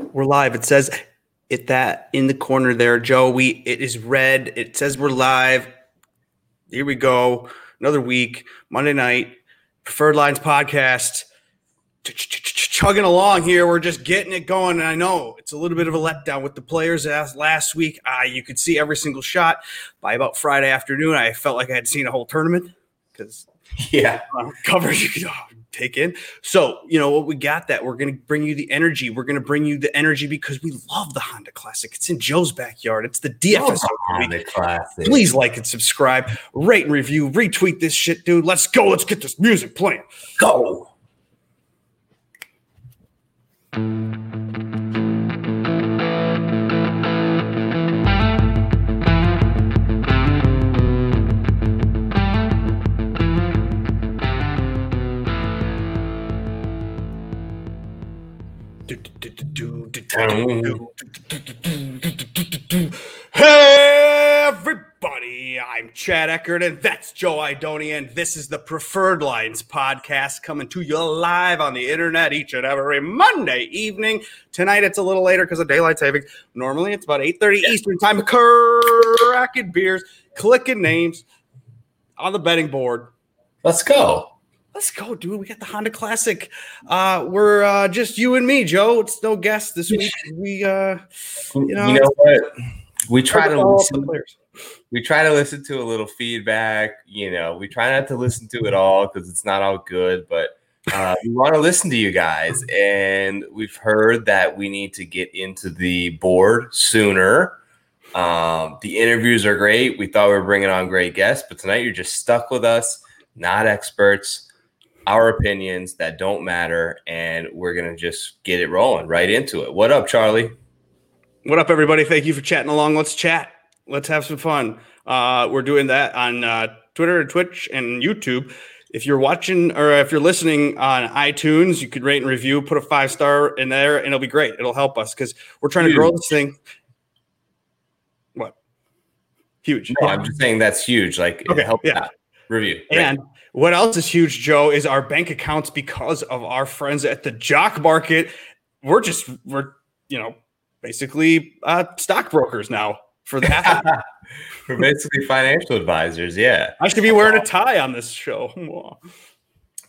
We're live. It says it that in the corner there, Joe. We it is red. It says we're live. Here we go. Another week, Monday night, Preferred Lines podcast. Chugging along here, we're just getting it going. And I know it's a little bit of a letdown with the players as last week. Uh, you could see every single shot by about Friday afternoon. I felt like I had seen a whole tournament because yeah, coverage you could take in. So, you know what we got that we're going to bring you the energy. We're going to bring you the energy because we love the Honda Classic. It's in Joe's backyard. It's the DFS. Please like and subscribe, rate and review, retweet this shit, dude. Let's go. Let's get this music playing. Go. Hey, everybody. I'm Chad Eckert, and that's Joe Idoni, and this is the Preferred Lines podcast coming to you live on the internet each and every Monday evening. Tonight it's a little later because of daylight saving. Normally it's about 8.30 Eastern time. Cracking beers, clicking names on the betting board. Let's go. Let's go, dude. We got the Honda Classic. Uh, we're uh, just you and me, Joe. It's no guest this week. We, uh, you know, you know what? We try to listen. We try to listen to a little feedback. You know, we try not to listen to it all because it's not all good, but uh, we want to listen to you guys. And we've heard that we need to get into the board sooner. Um, the interviews are great. We thought we were bringing on great guests, but tonight you're just stuck with us, not experts our opinions that don't matter, and we're gonna just get it rolling right into it. What up, Charlie? What up, everybody? Thank you for chatting along. Let's chat. Let's have some fun. Uh, we're doing that on uh, Twitter and Twitch and YouTube. If you're watching or if you're listening on iTunes, you could rate and review, put a five star in there, and it'll be great. It'll help us because we're trying huge. to grow this thing. What? Huge. No, I'm just saying that's huge. Like, okay, help yeah. Review. And what else is huge, Joe, is our bank accounts because of our friends at the Jock Market. We're just we're you know basically uh, stockbrokers now for that. we're basically financial advisors. Yeah, I should be wearing a tie on this show.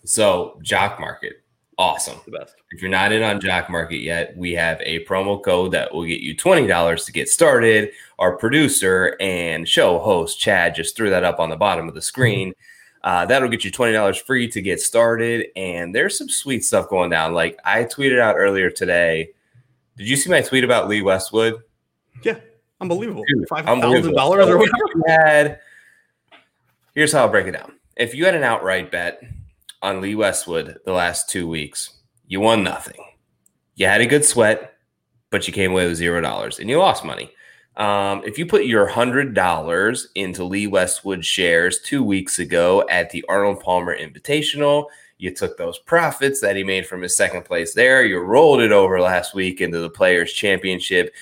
so Jock Market, awesome. The best. If you're not in on Jock Market yet, we have a promo code that will get you twenty dollars to get started. Our producer and show host Chad just threw that up on the bottom of the screen. Mm-hmm uh, that'll get you $20 free to get started. And there's some sweet stuff going down. Like I tweeted out earlier today. Did you see my tweet about Lee Westwood? Yeah, unbelievable. $5,000 or whatever. Had, here's how I'll break it down. If you had an outright bet on Lee Westwood the last two weeks, you won nothing. You had a good sweat, but you came away with zero dollars and you lost money. Um, if you put your $100 into Lee Westwood shares two weeks ago at the Arnold Palmer Invitational, you took those profits that he made from his second place there, you rolled it over last week into the Players Championship.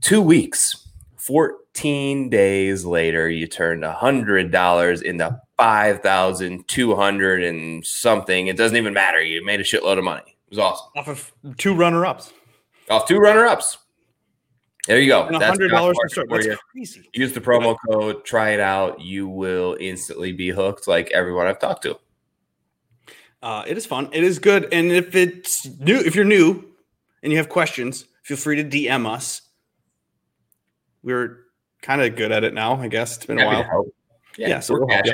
Two weeks, 14 days later, you turned $100 into 5200 and something. It doesn't even matter. You made a shitload of money. It was awesome. Off of two runner ups. Off two runner ups. There you go. Hundred dollars to start. That's crazy. Use the promo code. Try it out. You will instantly be hooked, like everyone I've talked to. Uh, it is fun. It is good. And if it's new, if you're new and you have questions, feel free to DM us. We're kind of good at it now. I guess it's been Happy a while. Yeah, yeah, so we'll help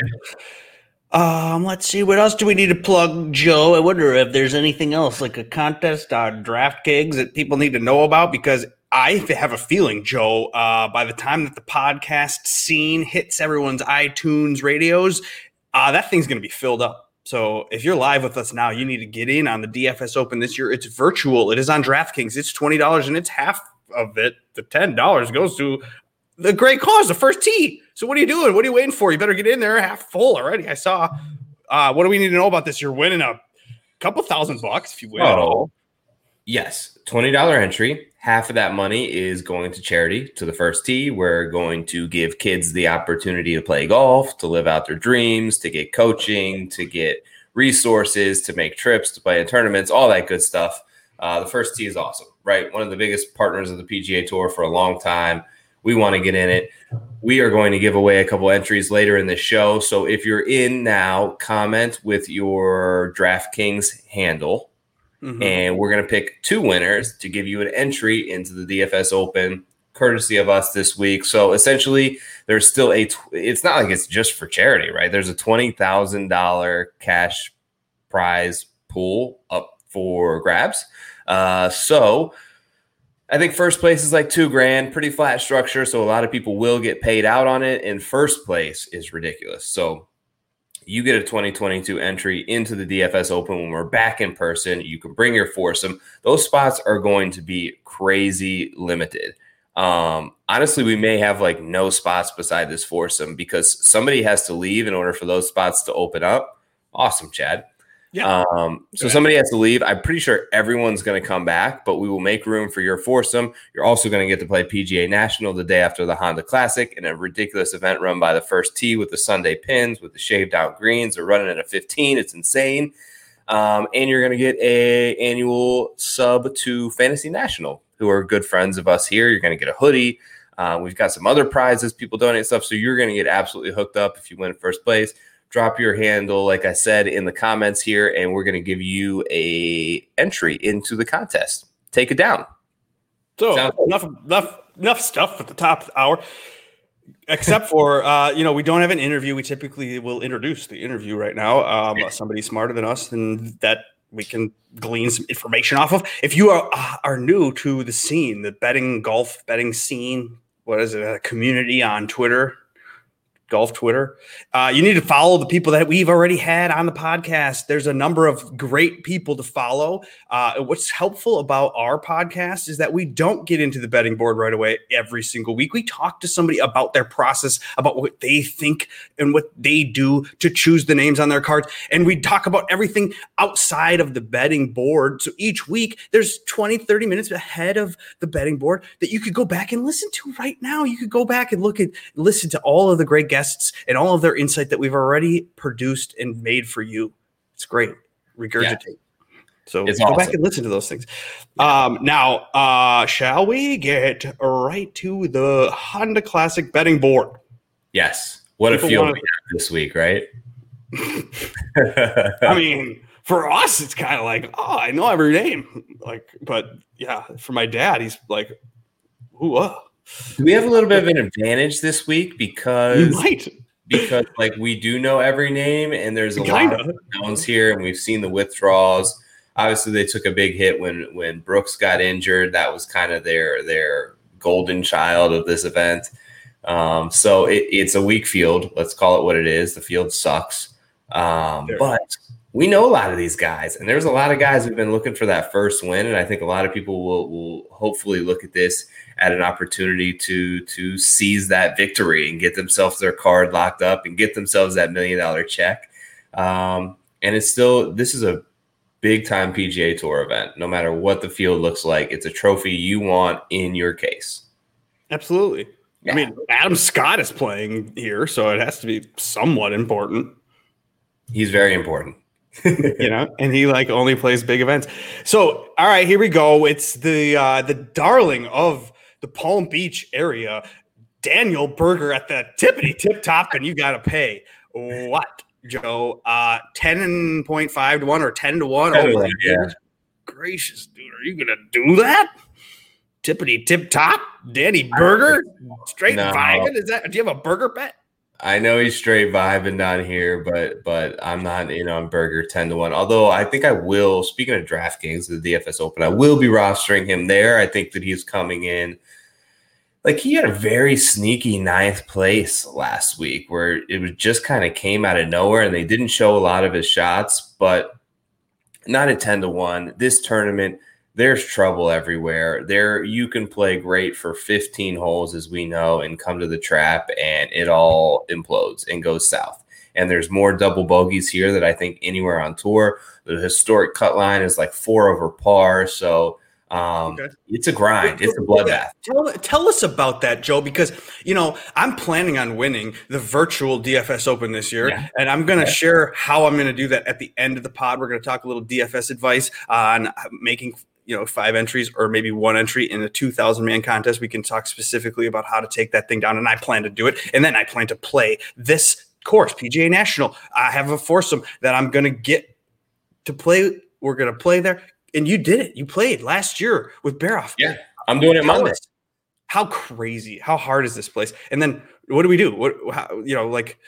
Um, let's see. What else do we need to plug, Joe? I wonder if there's anything else like a contest on DraftKings that people need to know about because I have a feeling, Joe, uh, by the time that the podcast scene hits everyone's iTunes radios, uh, that thing's going to be filled up. So if you're live with us now, you need to get in on the DFS Open this year. It's virtual. It is on DraftKings. It's twenty dollars, and it's half of it. The ten dollars goes to the great cause, the first tee. So what are you doing? What are you waiting for? You better get in there. Half full already. I saw. Uh, what do we need to know about this? You're winning a couple thousand bucks if you win. Oh, yes, twenty dollar entry half of that money is going to charity to the first tee. We're going to give kids the opportunity to play golf, to live out their dreams, to get coaching, to get resources, to make trips, to play in tournaments, all that good stuff. Uh, the first tee is awesome. right? One of the biggest partners of the PGA Tour for a long time. We want to get in it. We are going to give away a couple entries later in the show. So if you're in now, comment with your DraftKings handle. Mm-hmm. And we're going to pick two winners to give you an entry into the DFS Open, courtesy of us this week. So essentially, there's still a, it's not like it's just for charity, right? There's a $20,000 cash prize pool up for grabs. Uh, so, I think first place is like two grand, pretty flat structure. So a lot of people will get paid out on it. And first place is ridiculous. So you get a 2022 entry into the DFS Open when we're back in person. You can bring your foursome. Those spots are going to be crazy limited. Um, honestly, we may have like no spots beside this foursome because somebody has to leave in order for those spots to open up. Awesome, Chad. Yeah. Um, so somebody has to leave. I'm pretty sure everyone's going to come back, but we will make room for your foursome. You're also going to get to play PGA National the day after the Honda Classic in a ridiculous event run by the first tee with the Sunday pins with the shaved out greens. They're running at a 15. It's insane. Um, and you're going to get a annual sub to Fantasy National, who are good friends of us here. You're going to get a hoodie. Uh, we've got some other prizes. People donate stuff, so you're going to get absolutely hooked up if you win first place drop your handle, like I said, in the comments here, and we're going to give you a entry into the contest. Take it down. So enough, enough, enough stuff at the top of the hour. Except for, uh, you know, we don't have an interview. We typically will introduce the interview right now. Um, somebody smarter than us, and that we can glean some information off of. If you are uh, are new to the scene, the betting golf betting scene, what is it? A community on Twitter golf Twitter. Uh, you need to follow the people that we've already had on the podcast. There's a number of great people to follow. Uh, what's helpful about our podcast is that we don't get into the betting board right away every single week. We talk to somebody about their process, about what they think and what they do to choose the names on their cards. And we talk about everything outside of the betting board. So each week, there's 20, 30 minutes ahead of the betting board that you could go back and listen to right now. You could go back and look at, listen to all of the great guests guests and all of their insight that we've already produced and made for you. It's great. Regurgitate. Yeah. So it's go awesome. back and listen to those things. Um, now, uh, shall we get right to the Honda Classic betting board? Yes. What People a field wanna... we have this week, right? I mean, for us, it's kind of like, oh, I know every name. Like, but yeah, for my dad, he's like, ooh, uh. Do we have a little bit of an advantage this week because because like we do know every name and there's a Kinda. lot of unknowns here and we've seen the withdrawals. Obviously, they took a big hit when when Brooks got injured. That was kind of their their golden child of this event. Um, so it, it's a weak field. Let's call it what it is. The field sucks. Um, sure. But we know a lot of these guys, and there's a lot of guys who've been looking for that first win. And I think a lot of people will will hopefully look at this at an opportunity to to seize that victory and get themselves their card locked up and get themselves that million dollar check. Um, and it's still this is a big time PGA Tour event. No matter what the field looks like, it's a trophy you want in your case. Absolutely. Yeah. I mean, Adam Scott is playing here, so it has to be somewhat important. He's very important. you know, and he like only plays big events. So, all right, here we go. It's the uh the darling of the Palm Beach area. Daniel Berger at the tippity tip top, and you got to pay what, Joe? Uh, 10.5 to 1 or 10 to 1? Oh, my yeah. gracious, dude. Are you to do that? Tippity tip top? Danny Berger? Straight no. vibing? Is that, do you have a Berger bet? I know he's straight vibing down here, but but I'm not in on Berger 10 to 1. Although I think I will, speaking of DraftKings, the DFS Open, I will be rostering him there. I think that he's coming in like he had a very sneaky ninth place last week where it was just kind of came out of nowhere and they didn't show a lot of his shots, but not at 10 to 1. This tournament, there's trouble everywhere. There you can play great for 15 holes as we know and come to the trap and it all implodes and goes south. And there's more double bogeys here that I think anywhere on tour. The historic cut line is like four over par. So um, okay. It's a grind. It's a bloodbath. Tell, tell us about that, Joe, because you know I'm planning on winning the virtual DFS Open this year, yeah. and I'm going to share how I'm going to do that at the end of the pod. We're going to talk a little DFS advice on making you know five entries or maybe one entry in a 2000 man contest we can talk specifically about how to take that thing down. And i plan to do it. And then i plan to play this course pga national. I have a foursome that i'm going to get to play. We're going to play there. And you did it. You played last year with Baroff. yeah. I'm doing it monday. how crazy how hard is this place? And then what do we do? What how, you know like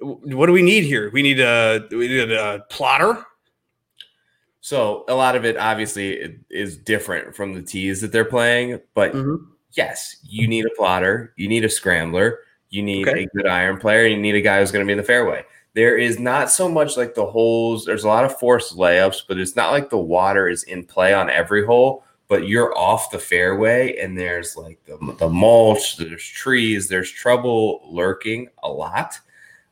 what do we need here? We need a we need a plotter so a lot of it obviously is different from the tees that they're playing, but mm-hmm. yes, you need a plotter, you need a scrambler, you need okay. a good iron player, you need a guy who's going to be in the fairway. There is not so much like the holes. There's a lot of forced layups, but it's not like the water is in play on every hole. But you're off the fairway, and there's like the, the mulch, there's trees, there's trouble lurking a lot.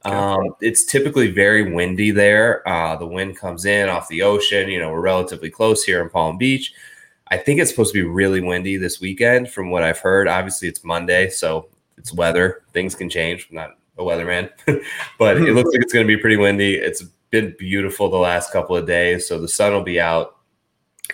Um, it's typically very windy there. Uh, the wind comes in off the ocean. You know, we're relatively close here in Palm Beach. I think it's supposed to be really windy this weekend, from what I've heard. Obviously, it's Monday, so it's weather. Things can change. I'm not a weatherman, but it looks like it's going to be pretty windy. It's been beautiful the last couple of days, so the sun will be out.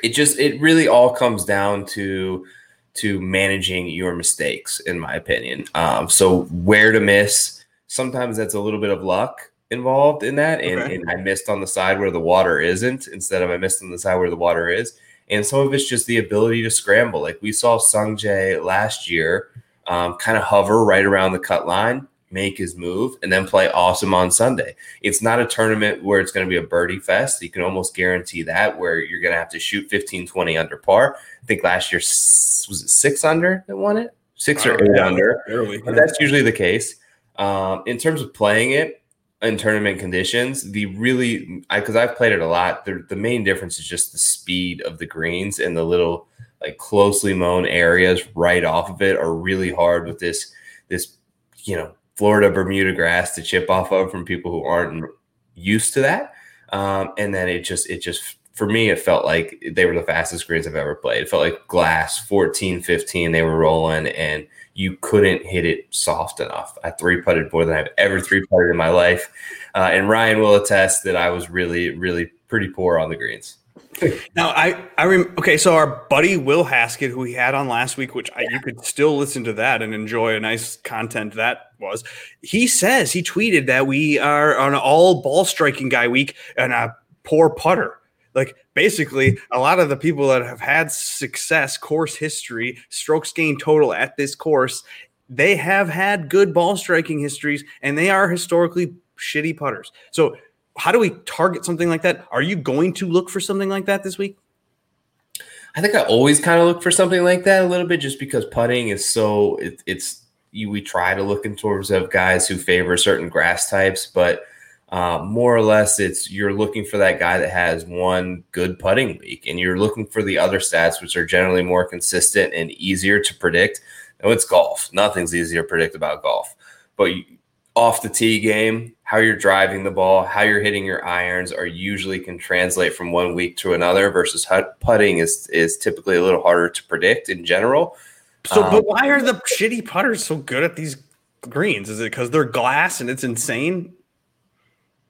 It just, it really all comes down to to managing your mistakes, in my opinion. Um, so where to miss sometimes that's a little bit of luck involved in that. And, okay. and I missed on the side where the water isn't instead of I missed on the side where the water is. And some of it's just the ability to scramble. Like we saw Sung Jae last year um, kind of hover right around the cut line, make his move, and then play awesome on Sunday. It's not a tournament where it's going to be a birdie fest. You can almost guarantee that where you're going to have to shoot 15, 20 under par. I think last year was it six under that won it? Six or eight under. Barely. That's usually the case. Um, in terms of playing it in tournament conditions, the really because I've played it a lot. The, the main difference is just the speed of the greens and the little like closely mown areas right off of it are really hard with this this you know Florida Bermuda grass to chip off of from people who aren't used to that. Um, and then it just it just for me it felt like they were the fastest greens I've ever played. It felt like glass 14, 15 they were rolling and you couldn't hit it soft enough. I three putted more than I've ever three putted in my life. Uh, and Ryan will attest that I was really, really pretty poor on the greens. now I I rem- okay, so our buddy Will Haskett, who we had on last week, which I, you could still listen to that and enjoy a nice content that was. He says he tweeted that we are on an all ball striking guy week and a poor putter. Like basically, a lot of the people that have had success, course history, strokes gained total at this course, they have had good ball striking histories and they are historically shitty putters. So, how do we target something like that? Are you going to look for something like that this week? I think I always kind of look for something like that a little bit just because putting is so it, it's you, we try to look in terms of guys who favor certain grass types, but uh, more or less, it's you're looking for that guy that has one good putting week, and you're looking for the other stats, which are generally more consistent and easier to predict. No, it's golf. Nothing's easier to predict about golf, but you, off the tee game, how you're driving the ball, how you're hitting your irons, are usually can translate from one week to another. Versus putting is is typically a little harder to predict in general. So, um, but why are the shitty putters so good at these greens? Is it because they're glass and it's insane?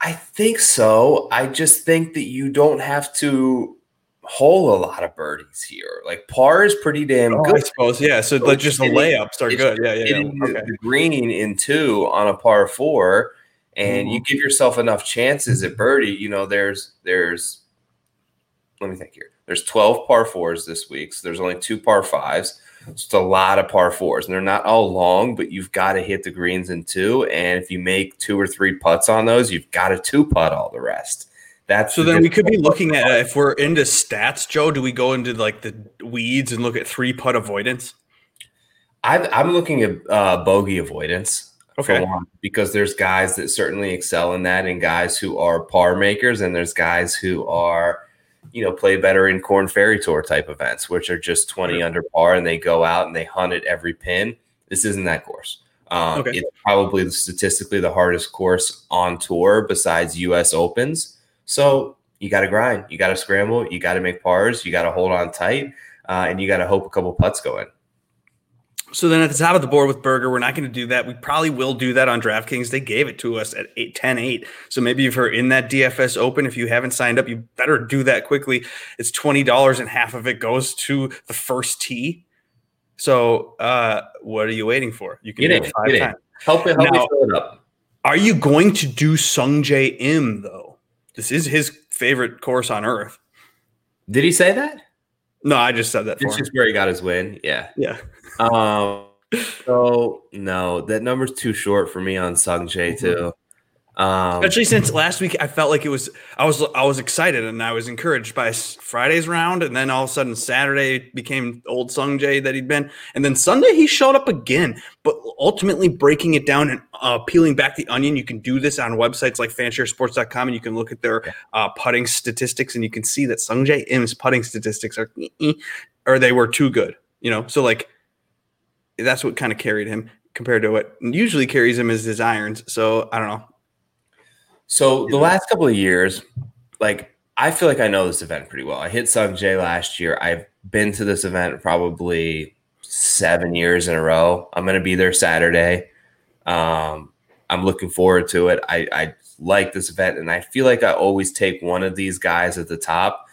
I think so. I just think that you don't have to hole a lot of birdies here. Like par is pretty damn oh, good. I suppose, yeah. So, so just the layups are good. Yeah, yeah. yeah. Okay. The green in two on a par four, and mm-hmm. you give yourself enough chances at birdie. You know, there's there's let me think here. There's 12 par fours this week, so there's only two par fives. It's a lot of par fours, and they're not all long, but you've got to hit the greens in two. And if you make two or three putts on those, you've got to two putt all the rest. That's so the then we could be looking at if we're into stats, Joe. Do we go into like the weeds and look at three putt avoidance? I'm, I'm looking at uh, bogey avoidance. Okay. One, because there's guys that certainly excel in that, and guys who are par makers, and there's guys who are you know, play better in Corn Ferry Tour type events, which are just 20 under par and they go out and they hunt at every pin. This isn't that course. Um, okay. It's probably statistically the hardest course on tour besides US Opens. So you got to grind, you got to scramble, you got to make pars, you got to hold on tight, uh, and you got to hope a couple putts go in. So then at the top of the board with Berger, we're not going to do that. We probably will do that on DraftKings. They gave it to us at 8, 10 8. So maybe if you're in that DFS open, if you haven't signed up, you better do that quickly. It's $20 and half of it goes to the first tee. So uh, what are you waiting for? You can Get it five get times. Help it, help Now- me fill it up. Are you going to do Sung Jae Im though? This is his favorite course on earth. Did he say that? No, I just said that It's just where he got his win. Yeah. Yeah. Um. So no, that number's too short for me on Sung Jae too. Um, Especially since last week I felt like it was I was I was excited and I was encouraged by Friday's round and then all of a sudden Saturday became old Sung Jae that he'd been and then Sunday he showed up again but ultimately breaking it down and uh, peeling back the onion you can do this on websites like fansharesports.com and you can look at their uh, putting statistics and you can see that Sung Jae Im's putting statistics are eh, or they were too good you know so like that's what kind of carried him compared to what usually carries him is his irons so I don't know So the last couple of years, like I feel like I know this event pretty well. I hit Sung Jae last year. I've been to this event probably seven years in a row. I'm going to be there Saturday. Um, I'm looking forward to it. I, I like this event, and I feel like I always take one of these guys at the top.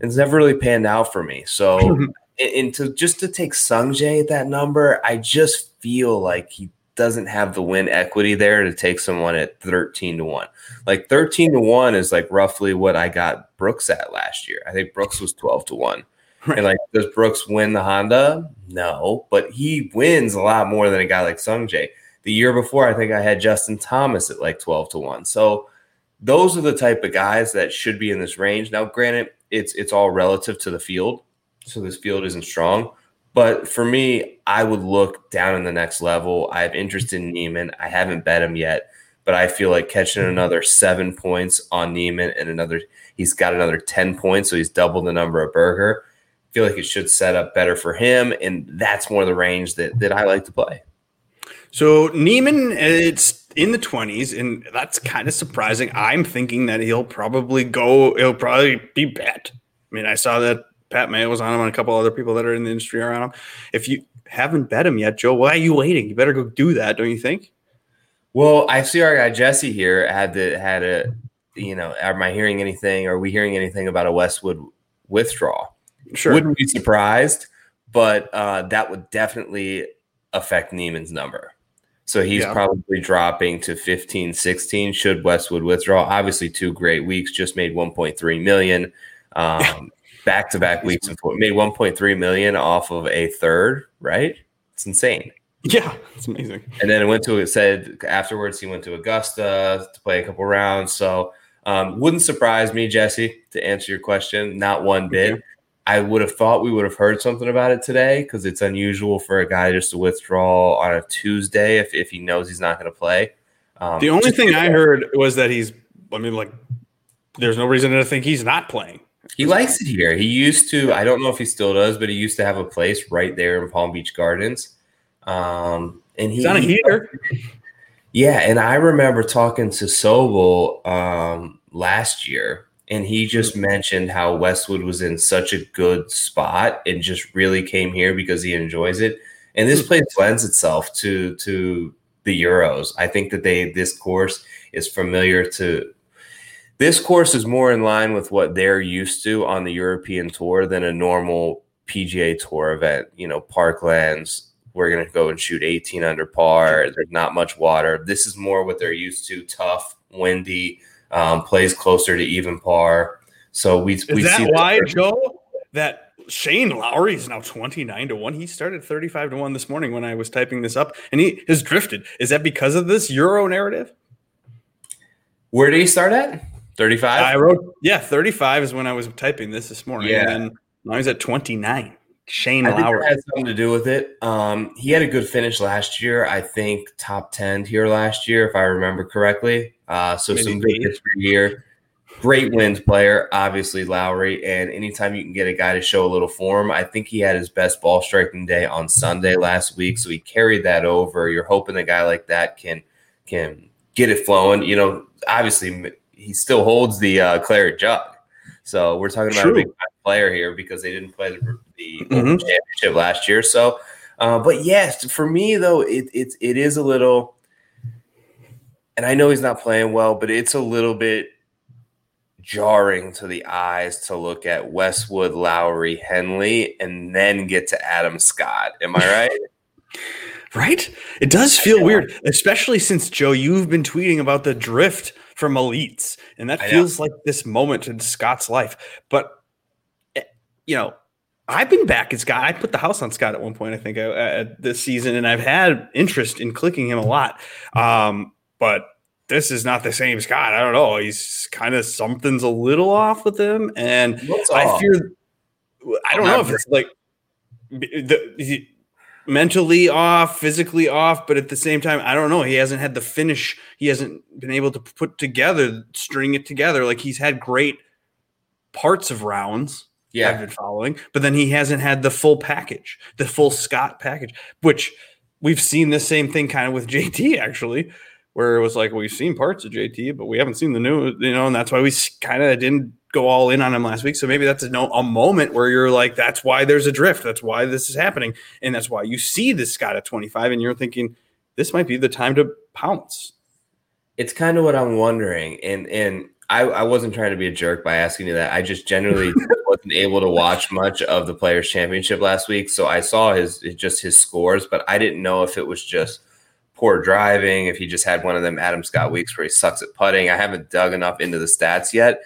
And it's never really panned out for me. So, and, and to just to take Sung Jae at that number, I just feel like he doesn't have the win equity there to take someone at 13 to 1. Like 13 to 1 is like roughly what I got Brooks at last year. I think Brooks was 12 to 1. Right. And like, does Brooks win the Honda? No, but he wins a lot more than a guy like Sung Jae. The year before, I think I had Justin Thomas at like 12 to 1. So those are the type of guys that should be in this range. Now, granted, it's it's all relative to the field. So this field isn't strong. But for me, I would look down in the next level. I have interest in Niemann. I haven't bet him yet, but I feel like catching another seven points on Niemann and another, he's got another 10 points. So he's doubled the number of Berger. I feel like it should set up better for him. And that's more the range that, that I like to play. So Niemann, it's in the twenties, and that's kind of surprising. I'm thinking that he'll probably go. He'll probably be bet. I mean, I saw that Pat Mayo was on him, and a couple other people that are in the industry are on him. If you haven't bet him yet, Joe, why are you waiting? You better go do that, don't you think? Well, I see our guy Jesse here had the had a you know, am I hearing anything? Are we hearing anything about a Westwood withdrawal? Sure. Wouldn't be surprised, but uh, that would definitely affect Niemann's number. So he's Yeah. probably dropping to 15, 16 should Westwood withdraw. Obviously, two great weeks, just made 1.3 million. Um, back to back weeks and made 1.3 million off of a third, right? It's insane. yeah, it's amazing. And then it went to it said afterwards he went to Augusta to play a couple rounds. So um, wouldn't surprise me, Jesse, to answer your question. Not one bit. Okay. I would have thought we would have heard something about it today because it's unusual for a guy just to withdraw on a Tuesday if, if he knows he's not going to play. Um, The only thing I heard was that he's. I mean, like, there's no reason to think he's not playing. He likes it here. He used to, I don't know if he still does, but he used to have a place right there in Palm Beach Gardens. Um, and he, He's on a heater. Yeah, and I remember talking to Sobel um, last year, and he just mentioned how Westwood was in such a good spot and just really came here because he enjoys it. And this place lends itself to to the Euros. I think that they this course is familiar to. This course is more in line with what they're used to on the European tour than a normal PGA Tour event. You know, Parklands, we're going to go and shoot 18 under par. There's not much water. This is more what they're used to tough, windy, um, plays closer to even par. So we, Is we that see why, that- Joe? That Shane Lowry is now 29 to 1. He started 35 to 1 this morning when I was typing this up, and he has drifted. Is that because of this Euro narrative? Where did he start at? 35? I wrote, yeah, 35 is when I was typing this this morning. Yeah. And then now he's at 29. Shane I Lowry. that had something to do with it. Um, he had a good finish last year. I think top 10 here last year, if I remember correctly. Uh, so Maybe some good history here. Great wins player, obviously Lowry. And anytime you can get a guy to show a little form, I think he had his best ball striking day on Sunday last week. So he carried that over. You're hoping a guy like that can can get it flowing. You know, obviously he still holds the uh, claret jug. So we're talking about True. a big player here because they didn't play the, the Mhm. Championship last year. So Uh, but yes, for me though, it, it it is a little, and I know he's not playing well, but it's a little bit jarring to the eyes to look at Westwood, Lowry, Henley, and then get to Adam Scott. Am I right? right? It does feel weird, especially since Joe, you've been tweeting about the drift from elites, and that feels like this moment in Scott's life. But eh, you know, I've been back at Scott. I put the house on Scott at one point, I think, uh, this season, and I've had interest in clicking him a lot. Um, but this is not the same Scott. I don't know. He's kind of something's a little off with him, and What's I off? fear. I don't know if it's like the, mentally off, physically off, but at the same time, I don't know. He hasn't had the finish. He hasn't been able to put together, string it together. Like he's had great parts of rounds. Yeah, I've been following, but then he hasn't had the full package, the full Scott package, which we've seen the same thing kind of with JT actually, where it was like we've seen parts of JT, but we haven't seen the new, you know, and that's why we kind of didn't go all in on him last week. So maybe that's a, no, a moment where you're like, that's why there's a drift. That's why this is happening. And that's why you see this Scott at 25 and you're thinking, this might be the time to pounce. It's kind of what I'm wondering. And, and, I, I wasn't trying to be a jerk by asking you that. I just generally wasn't able to watch much of the Players Championship last week, so I saw his just his scores, but I didn't know if it was just poor driving, if he just had one of them Adam Scott weeks where he sucks at putting. I haven't dug enough into the stats yet,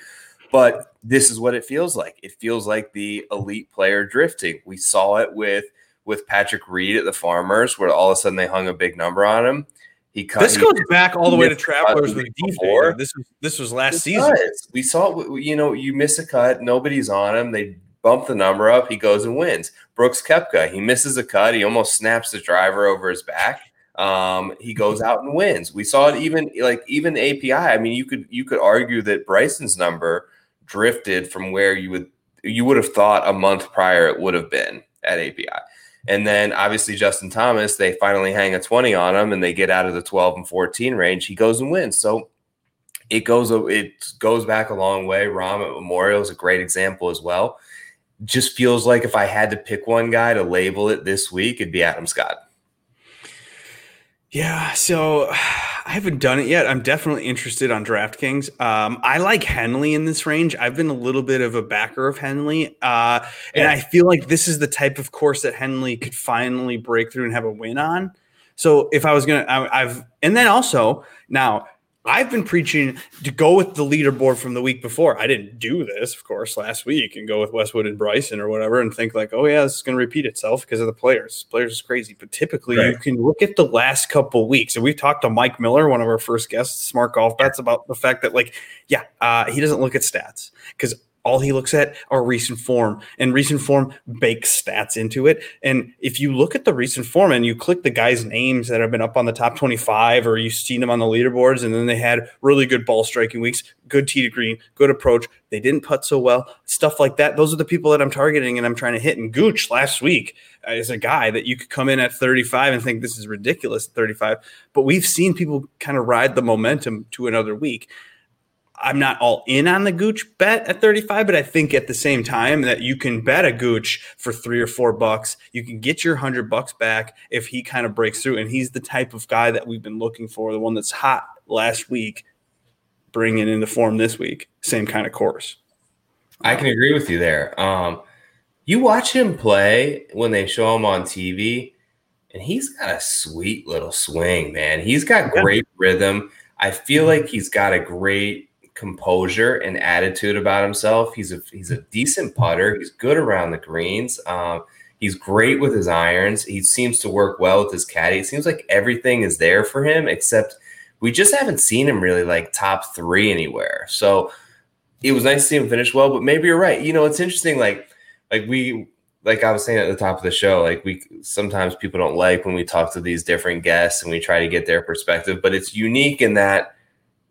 but this is what it feels like. It feels like the elite player drifting. We saw it with with Patrick Reed at the Farmers, where all of a sudden they hung a big number on him. He cut, this goes he, back all the way to Travelers with before. This was this was last it season. Does. We saw you know you miss a cut, nobody's on him. They bump the number up. He goes and wins. Brooks Koepka, he misses a cut. He almost snaps the driver over his back. Um, he goes out and wins. We saw it even like even API. I mean, you could you could argue that Bryson's number drifted from where you would you would have thought a month prior it would have been at API. And then obviously Justin Thomas, they finally hang a 20 on him and they get out of the 12 and 14 range. He goes and wins. So it goes it goes back a long way. Rahm at Memorial is a great example as well. Just feels like if I had to pick one guy to label it this week, it'd be Adam Scott. Yeah, so I haven't done it yet. I'm definitely interested on DraftKings. Um, I like Henley in this range. I've been a little bit of a backer of Henley, uh, and I feel like this is the type of course that Henley could finally break through and have a win on. So if I was gonna, I, I've, and then also now I've been preaching to go with the leaderboard from the week before. I didn't do this, of course, last week and go with Westwood and Bryson or whatever and think like, oh yeah, this is going to repeat itself because of the players. Players is crazy, but typically right. you can look at the last couple weeks. And we've talked to Mike Miller, one of our first guests, Smart Golf Bets, about the fact that like, yeah, uh, he doesn't look at stats because all he looks at are recent form and recent form bakes stats into it. And if you look at the recent form and you click the guys names that have been up on the top 25 or you've seen them on the leaderboards and then they had really good ball striking weeks good tee to green good approach they didn't putt so well stuff like that. Those are the people that i'm targeting and i'm trying to hit. And gooch last week is a guy that you could come in at 35 and think this is ridiculous at 35 but we've seen people kind of ride the momentum to another week I'm not all in on the Gooch bet at 35, but I think at the same time that you can bet a Gooch for three or four bucks. You can get your hundred bucks back if he kind of breaks through. And he's the type of guy that we've been looking for, the one that's hot last week, bringing into form this week. Same kind of course. I can agree with you there. Um, you watch him play when they show him on TV, and he's got a sweet little swing, man. He's got great rhythm. I feel like he's got a great composure and attitude about himself. He's a he's a decent putter. He's good around the greens. Um, he's great with his irons. He seems to work well with his caddy. It seems like everything is there for him, except we just haven't seen him really like top three anywhere. So it was nice to see him finish well. But maybe you're right. You know, it's interesting. Like like we like I was saying at the top of the show, like we sometimes people don't like when we talk to these different guests and we try to get their perspective, but it's unique in that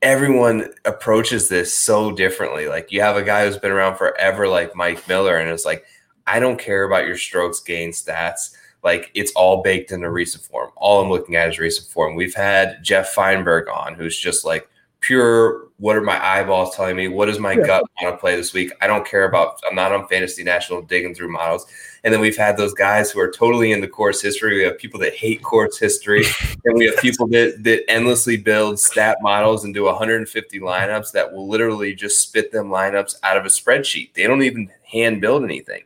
everyone approaches this so differently. Like you have a guy who's been around forever, like Mike Miller, and it's like, I don't care about your strokes gain stats. Like it's all baked into recent form. All I'm looking at is recent form. We've had Jeff Feinberg on, who's just like pure what are my eyeballs telling me? What does my yeah. gut want to play this week? I don't care about I'm not on Fantasy National digging through models. And then we've had those guys who are totally into course history. We have people that hate course history, and we have people that that endlessly build stat models and do 150 lineups that will literally just spit them lineups out of a spreadsheet. They don't even hand build anything.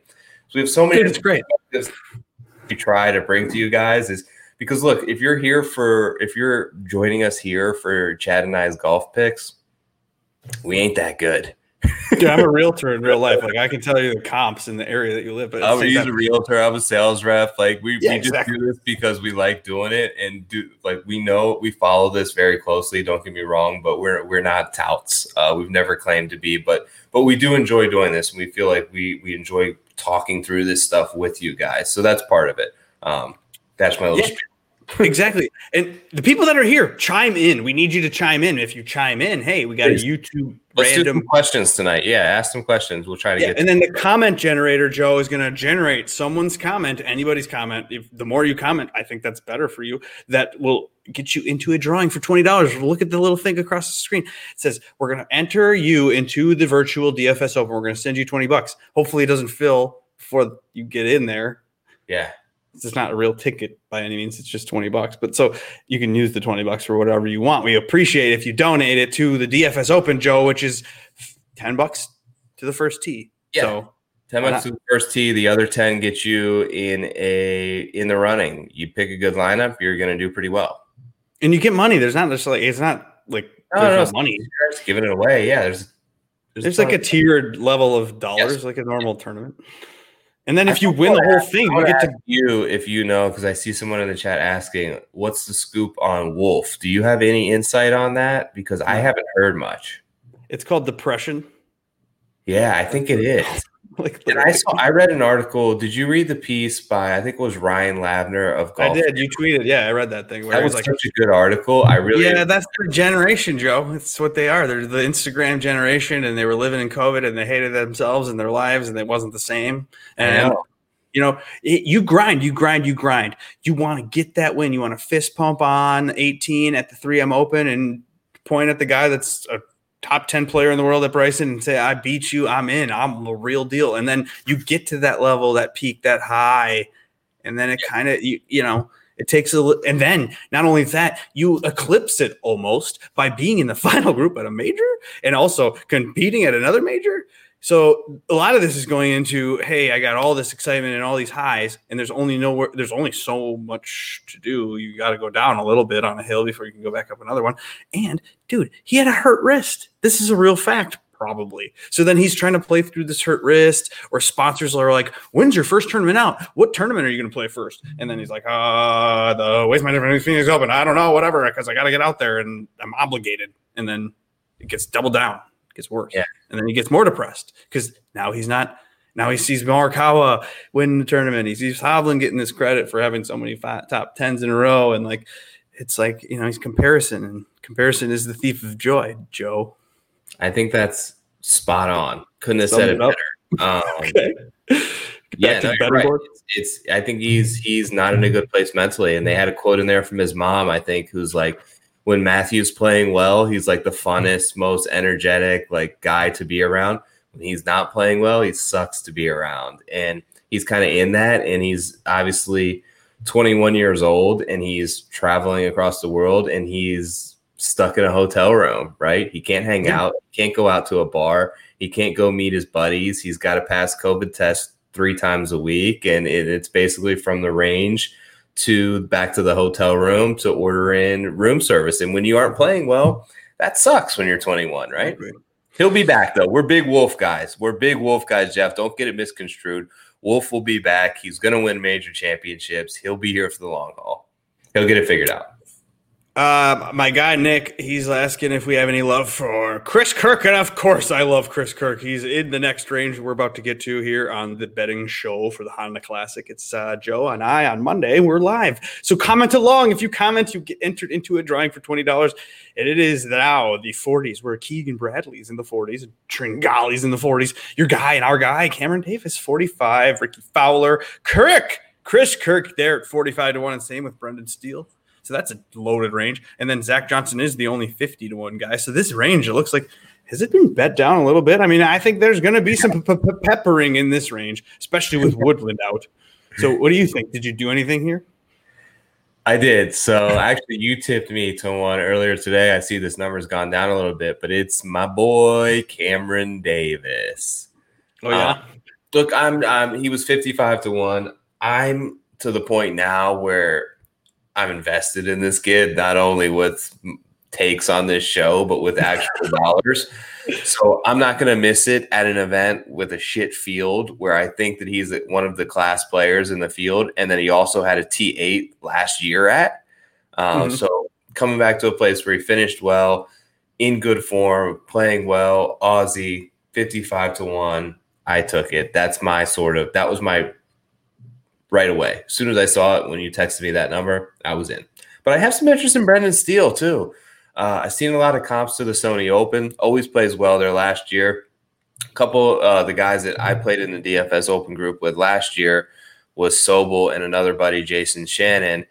So we have so many. It's great. We try to bring to you guys is because look, if you're here for if you're joining us here for Chad and I's golf picks, we ain't that good. Dude, I'm a realtor in real life. Like I can tell you the comps in the area that you live. But I'm a realtor. I'm a sales rep. Like we, yeah, we just exactly. do this because we like doing it and do like we know we follow this very closely. Don't get me wrong, but we're we're not touts. Uh, we've never claimed to be, but but we do enjoy doing this, and we feel like we we enjoy talking through this stuff with you guys. So that's part of it. Um, that's my little. Yeah exactly. And the people that are here, chime in. We need you to chime in. If you chime in, hey, we got Please. a YouTube Let's random questions tonight. Yeah, ask some questions. We'll try to yeah, get. And then the comment generator, Joe, is going to generate someone's comment, anybody's comment. If the more you comment, I think that's better for you. That will get you into a drawing for twenty dollars. Look at the little thing across the screen. It says we're going to enter you into the virtual DFS Open. We're going to send you twenty bucks. Hopefully, it doesn't fill before you get in there. Yeah it's not a real ticket by any means. It's just 20 bucks. But so you can use the 20 bucks for whatever you want. We appreciate if you donate it to the DFS Open, Joe, which is 10 bucks to the first tee. Yeah. So 10 bucks to the first tee. The other 10 get you in a in the running. You pick a good lineup, you're gonna do pretty well. And you get money. There's not just like it's not like no, there's no, money. Giving it away. Yeah, there's there's, there's like a tiered level of dollars, yes. like a normal tournament. And then if you win the whole thing, you get to you if you know because I see someone in the chat asking, "What's the scoop on Wolff? Do you have any insight on that? Because I haven't heard much. It's called depression. Yeah, I think it is. like and I saw I read an article. Did you read the piece by I think it was Ryan Lavner of Golf? I did. You tweeted. Yeah, I read that thing. Where that was, was like, such a good article. I really Yeah, that's the generation, Joe. It's what they are. They're the Instagram generation and they were living in COVID and they hated themselves and their lives and it wasn't the same. And you know, it, you grind, you grind, you grind. You want to get that win. You want to fist pump on 18 at the 3M Open and point at the guy that's a top 10 player in the world at Bryson and say, I beat you, I'm in, I'm a real deal. And then you get to that level, that peak, that high, and then it kind of, you, you know, it takes a and then not only that, you eclipse it almost by being in the final group at a major and also competing at another major. So a lot of this is going into, hey, I got all this excitement and all these highs, and there's only nowhere, there's only so much to do. You got to go down a little bit on a hill before you can go back up another one. And dude, he had a hurt wrist. This is a real fact, probably. So then he's trying to play through this hurt wrist, or sponsors are like, "When's your first tournament out? What tournament are you going to play first? And then he's like, "Uh, the Waste My Phoenix Open. I don't know, whatever, because I got to get out there and I'm obligated." And then it gets doubled down gets worse. Yeah. And then he gets more depressed because now he's not. Now he sees Morikawa win the tournament. He sees Hovland getting this credit for having so many five, top tens in a row, and like it's like you know he's comparison, and comparison is the thief of joy. Joe, I think that's spot on. Couldn't have said it, it better. Um, okay. yeah, no, right. it's, it's. I think he's he's not in a good place mentally, and they had a quote in there from his mom. I think who's like when Matthew's playing well, he's like the funnest, most energetic like guy to be around. When he's not playing well, he sucks to be around. And he's kind of in that and he's obviously 21 years old and he's traveling across the world and he's stuck in a hotel room, right? He can't hang yeah. out, can't go out to a bar, he can't go meet his buddies. He's got to pass COVID test three times a week and it, it's basically from the range to back to the hotel room to order in room service. And when you aren't playing well, that sucks when you're 21, right? He'll be back though. We're big Wolff guys. We're big Wolff guys, Jeff. Don't get it misconstrued. Wolff will be back. He's going to win major championships. He'll be here for the long haul. He'll get it figured out. Uh, my guy Nick, he's asking if we have any love for Chris Kirk, and of course, I love Chris Kirk. He's in the next range we're about to get to here on the betting show for the Honda Classic. It's uh, Joe and I on Monday. We're live, so comment along. If you comment, you get entered into a drawing for twenty dollars, and it is now the forties. Where Keegan Bradley's in the forties, Tringale's in the forties. Your guy and our guy Cameron Davis, forty-five. Rickie Fowler, Kirk, Chris Kirk there at forty-five to one, and same with Brendan Steele. So that's a loaded range. And then Zach Johnson is the only 50 to 1 guy. So this range, it looks like, has it been bet down a little bit? I mean, I think there's going to be some peppering in this range, especially with Woodland out. So what do you think? Did you do anything here? I did. So actually, you tipped me to one earlier today. I see this number's gone down a little bit, but it's my boy Cameron Davis. Oh yeah. Uh, look, I'm, I'm. He was 55 to one. I'm to the point now where I'm invested in this kid, not only with takes on this show, but with actual dollars. So I'm not going to miss it at an event with a shit field where I think that he's one of the class players in the field, and then he also had a T8 last year at. Um, mm-hmm. So coming back to a place where he finished well, in good form, playing well, Aussie, 55 to one. I took it. That's my sort of. That was my right away. As soon as I saw it when you texted me that number, I was in. But I have some interest in Brendan Steele too. Uh, I've seen a lot of comps to the Sony Open. Always plays well there last year. A couple uh, the guys that I played in the DFS Open group with last year was Sobel and another buddy, Jason Shannon,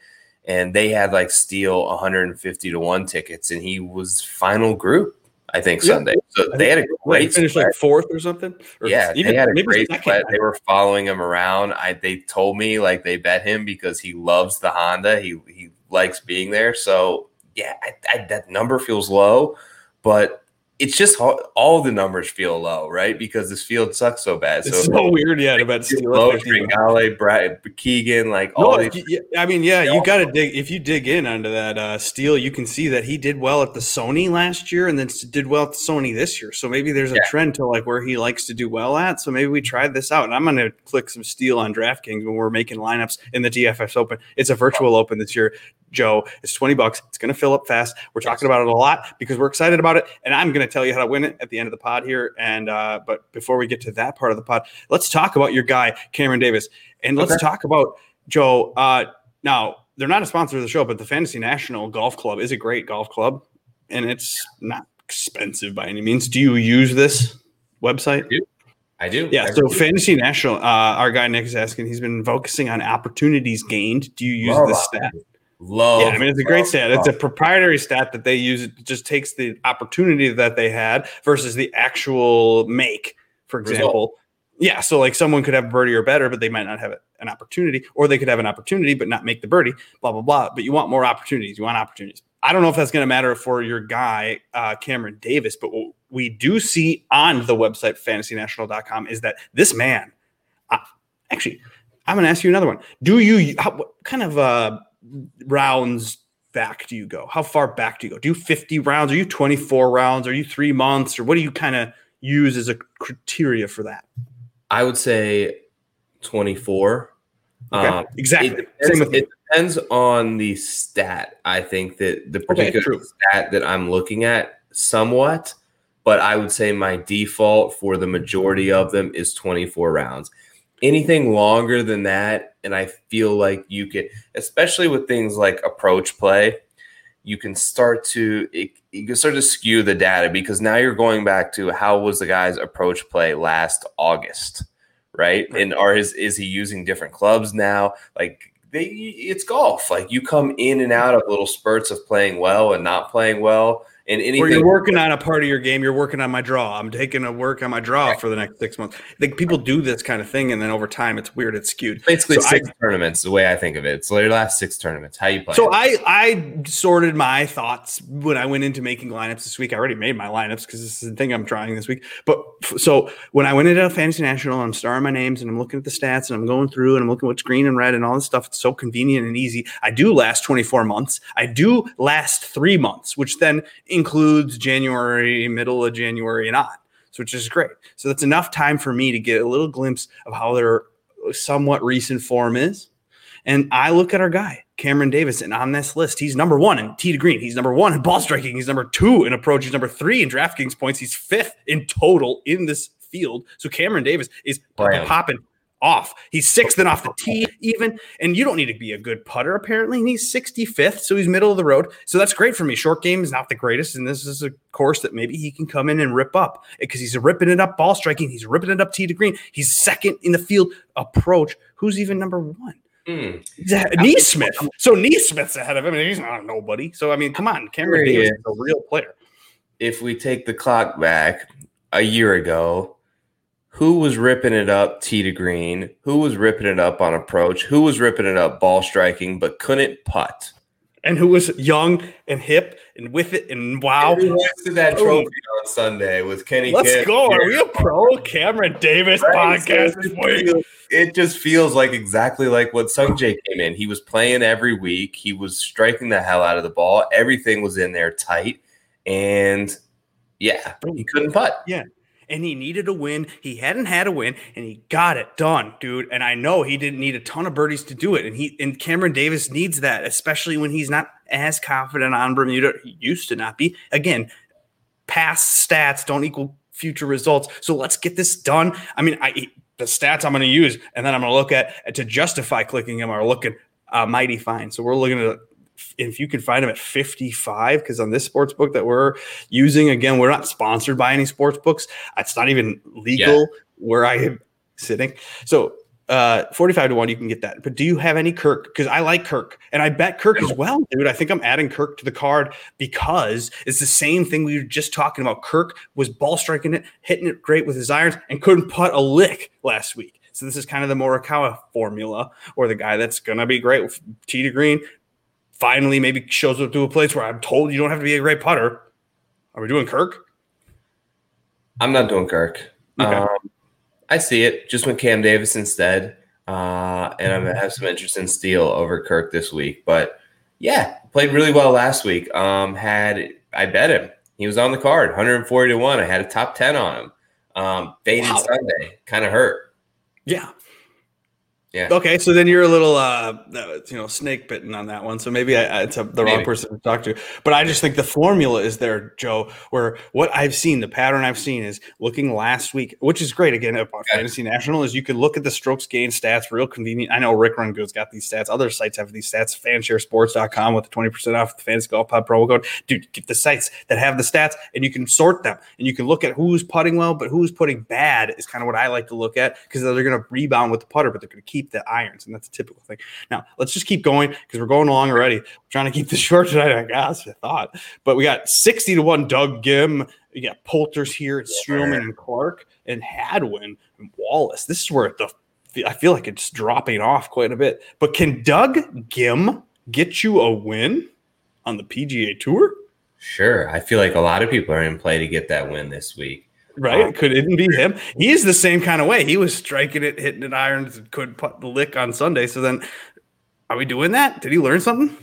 and they had like Steele 150 to one tickets, and he was final group. I think yeah. Sunday. So I they had a great they finished like fourth or something. Or yeah, even, they had a great sweat. They were following him around. I they told me like they bet him because he loves the Honda. He he likes being there. So yeah, I, I, that number feels low, but it's just all, all, the numbers feel low, right? Because this field sucks so bad. It's so, so weird, yeah. About Steele, Tringale, Brad Keegan, like all. No, these, I mean, yeah, you got to dig. If you dig in onto that uh, Steele, you can see that he did well at the Sony last year, and then did well at the Sony this year. So maybe there's a yeah. trend to like where he likes to do well at. So maybe we tried this out, and I'm going to click some Steele on DraftKings when we're making lineups in the DFS Open. It's a virtual Open this year. Joe. It's 20 bucks. It's going to fill up fast. We're talking about it a lot because we're excited about it. And I'm going to tell you how to win it at the end of the pod here. And, uh, but before we get to that part of the pod, let's talk about your guy, Cameron Davis. And let's okay. talk about Joe. Uh, now, they're not a sponsor of the show, but the Fantasy National Golf Club is a great golf club and it's not expensive by any means. Do you use this website? I do. I do. Yeah. so Fantasy National, uh, our guy Nick is asking, he's been focusing on opportunities gained. Do you use this stat? Love. Yeah, I mean it's a great stat. It's a proprietary stat that they use. It just takes the opportunity that they had versus the actual make. For example, Result. yeah. So like someone could have birdie or better, but they might not have an opportunity, or they could have an opportunity but not make the birdie. Blah blah blah. But you want more opportunities. You want opportunities. I don't know if that's going to matter for your guy uh, Cameron Davis, but what we do see on the website fantasynational.com is that this man, uh, actually, I'm going to ask you another one. Do you how, what kind of uh, rounds back do you go? How far back do you go? Do you 50 rounds? Are you 24 rounds? Are you three months? Or what do you kind of use as a criteria for that? I would say 24. Okay. Um, exactly. It depends, it depends, on the stat. I think that the particular okay, stat that I'm looking at somewhat, but I would say my default for the majority of them is 24 rounds anything longer than that, and I feel like you could, especially with things like approach play, you can start to it, you can start to skew the data because now you're going back to how was the guy's approach play last August, right? And are his is he using different clubs now? Like they, it's golf. Like you come in and out of little spurts of playing well and not playing well and anything. Or you're working on a part of your game. You're working on my draw. I'm taking a work on my draw right. for the next six months. I think people do this kind of thing, and then over time, it's weird. It's skewed. Basically, so six I, tournaments. The way I think of it, it's your last six tournaments. How you play? So I I sorted my thoughts when I went into making lineups this week. I already made my lineups because this is the thing I'm trying this week. But so when I went into Fantasy National, I'm starring my names and I'm looking at the stats and I'm going through and I'm looking what's green and red and all this stuff. It's so convenient and easy. I do last 24 months. I do last three months, which then includes. January middle of January, and on. So which is great. So that's enough time for me to get a little glimpse of how their somewhat recent form is. And I look at our guy, Cameron Davis, and on this list, he's number one in tee to green. He's number one in ball striking. He's number two in approach. He's number three in DraftKings points. He's fifth in total in this field. So Cameron Davis is popping off. He's sixth and off the tee, even. And you don't need to be a good putter, apparently. And he's 65th, so he's middle of the road. So that's great for me. Short game is not the greatest. And this is a course that maybe he can come in and rip up because he's ripping it up ball striking. He's ripping it up tee to green. He's second in the field approach. Who's even number one? Mm. Nesmith. So Nesmith's ahead of him, and he's not nobody. So I mean, come on, Cameron Davis is a real player. If we take the clock back a year ago, who was ripping it up tee to green? Who was ripping it up on approach? Who was ripping it up ball striking but couldn't putt? And who was young and hip and with it and wow. Who hoisted that oh. trophy on Sunday with Kenny Let's go. Are we a pro Cameron Davis Right, podcast it It just feels like exactly like what Sung Jae came in. He was playing every week. He was striking the hell out of the ball. Everything was in there tight. And yeah, he couldn't putt. And he needed a win. He hadn't had a win, and he got it done, dude. And I know he didn't need a ton of birdies to do it, and he and Cameron Davis needs that, especially when he's not as confident on Bermuda. He used to not be. Again, past stats don't equal future results. So let's get this done. I mean, I the stats I'm going to use, and then I'm going to look at to justify clicking them are looking uh, mighty fine. So we're looking at if you can find them at 55, because on this sports book that we're using, again, we're not sponsored by any sports books. It's not even legal where I am sitting. So uh 45 to 1 you can get that. But do you have any kirk? Because i like kirk and i bet kirk as well dude. I think i'm adding kirk to the card because it's the same thing we were just talking about. Kirk was ball striking it hitting it great with his irons and couldn't putt a lick last week. So this is kind of the morikawa formula or the guy that's gonna be great with tee to green finally maybe shows up to a place where i'm told you don't have to be a great putter are we doing kirk I'm not doing Kirk. Okay. Um, I see it. Just went Cam Davis instead. Uh, and I'm gonna have some interest in Steele over Kirk this week. But yeah, played really well last week. Um, had I bet him. He was on the card, 140 to 1. I had a top 10 on him. Um, faded Wow. Sunday. Kind of hurt. Yeah. Yeah. Okay, so then you're a little, uh, uh, you know, snake bitten on that one. So maybe I, it's a, the wrong person to talk to. But I just think the formula is there, Joe. Where what I've seen, the pattern I've seen is looking last week, which is great. Again, about Okay. Fantasy National is you can look at the strokes gain stats, real convenient. I know Rick Run Good's got these stats. Other sites have these stats. Fansharesports.com with the twenty percent off the Fantasy Golf Pod promo code. Dude, get the sites that have the stats, and you can sort them, and you can look at who's putting well, but who's putting bad is kind of what I like to look at because they're going to rebound with the putter, but they're going to keep the irons, and that's a typical thing. Now let's just keep going because we're going along already. We're trying to keep this short tonight, I guess. I thought, but we got sixty to one. Doug Ghim. You got Poulters here, it's Streelman and Clark, and Hadwin and Wallace. This is where the I feel like it's dropping off quite a bit. But can Doug Ghim get you a win on the PGA Tour? Sure. I feel like a lot of people are in play to get that win this week. Right? Wow. Could it be him? He's the same kind of way. He was striking it, hitting it irons, and couldn't put the lick on Sunday. So then, are we doing that? Did he learn something?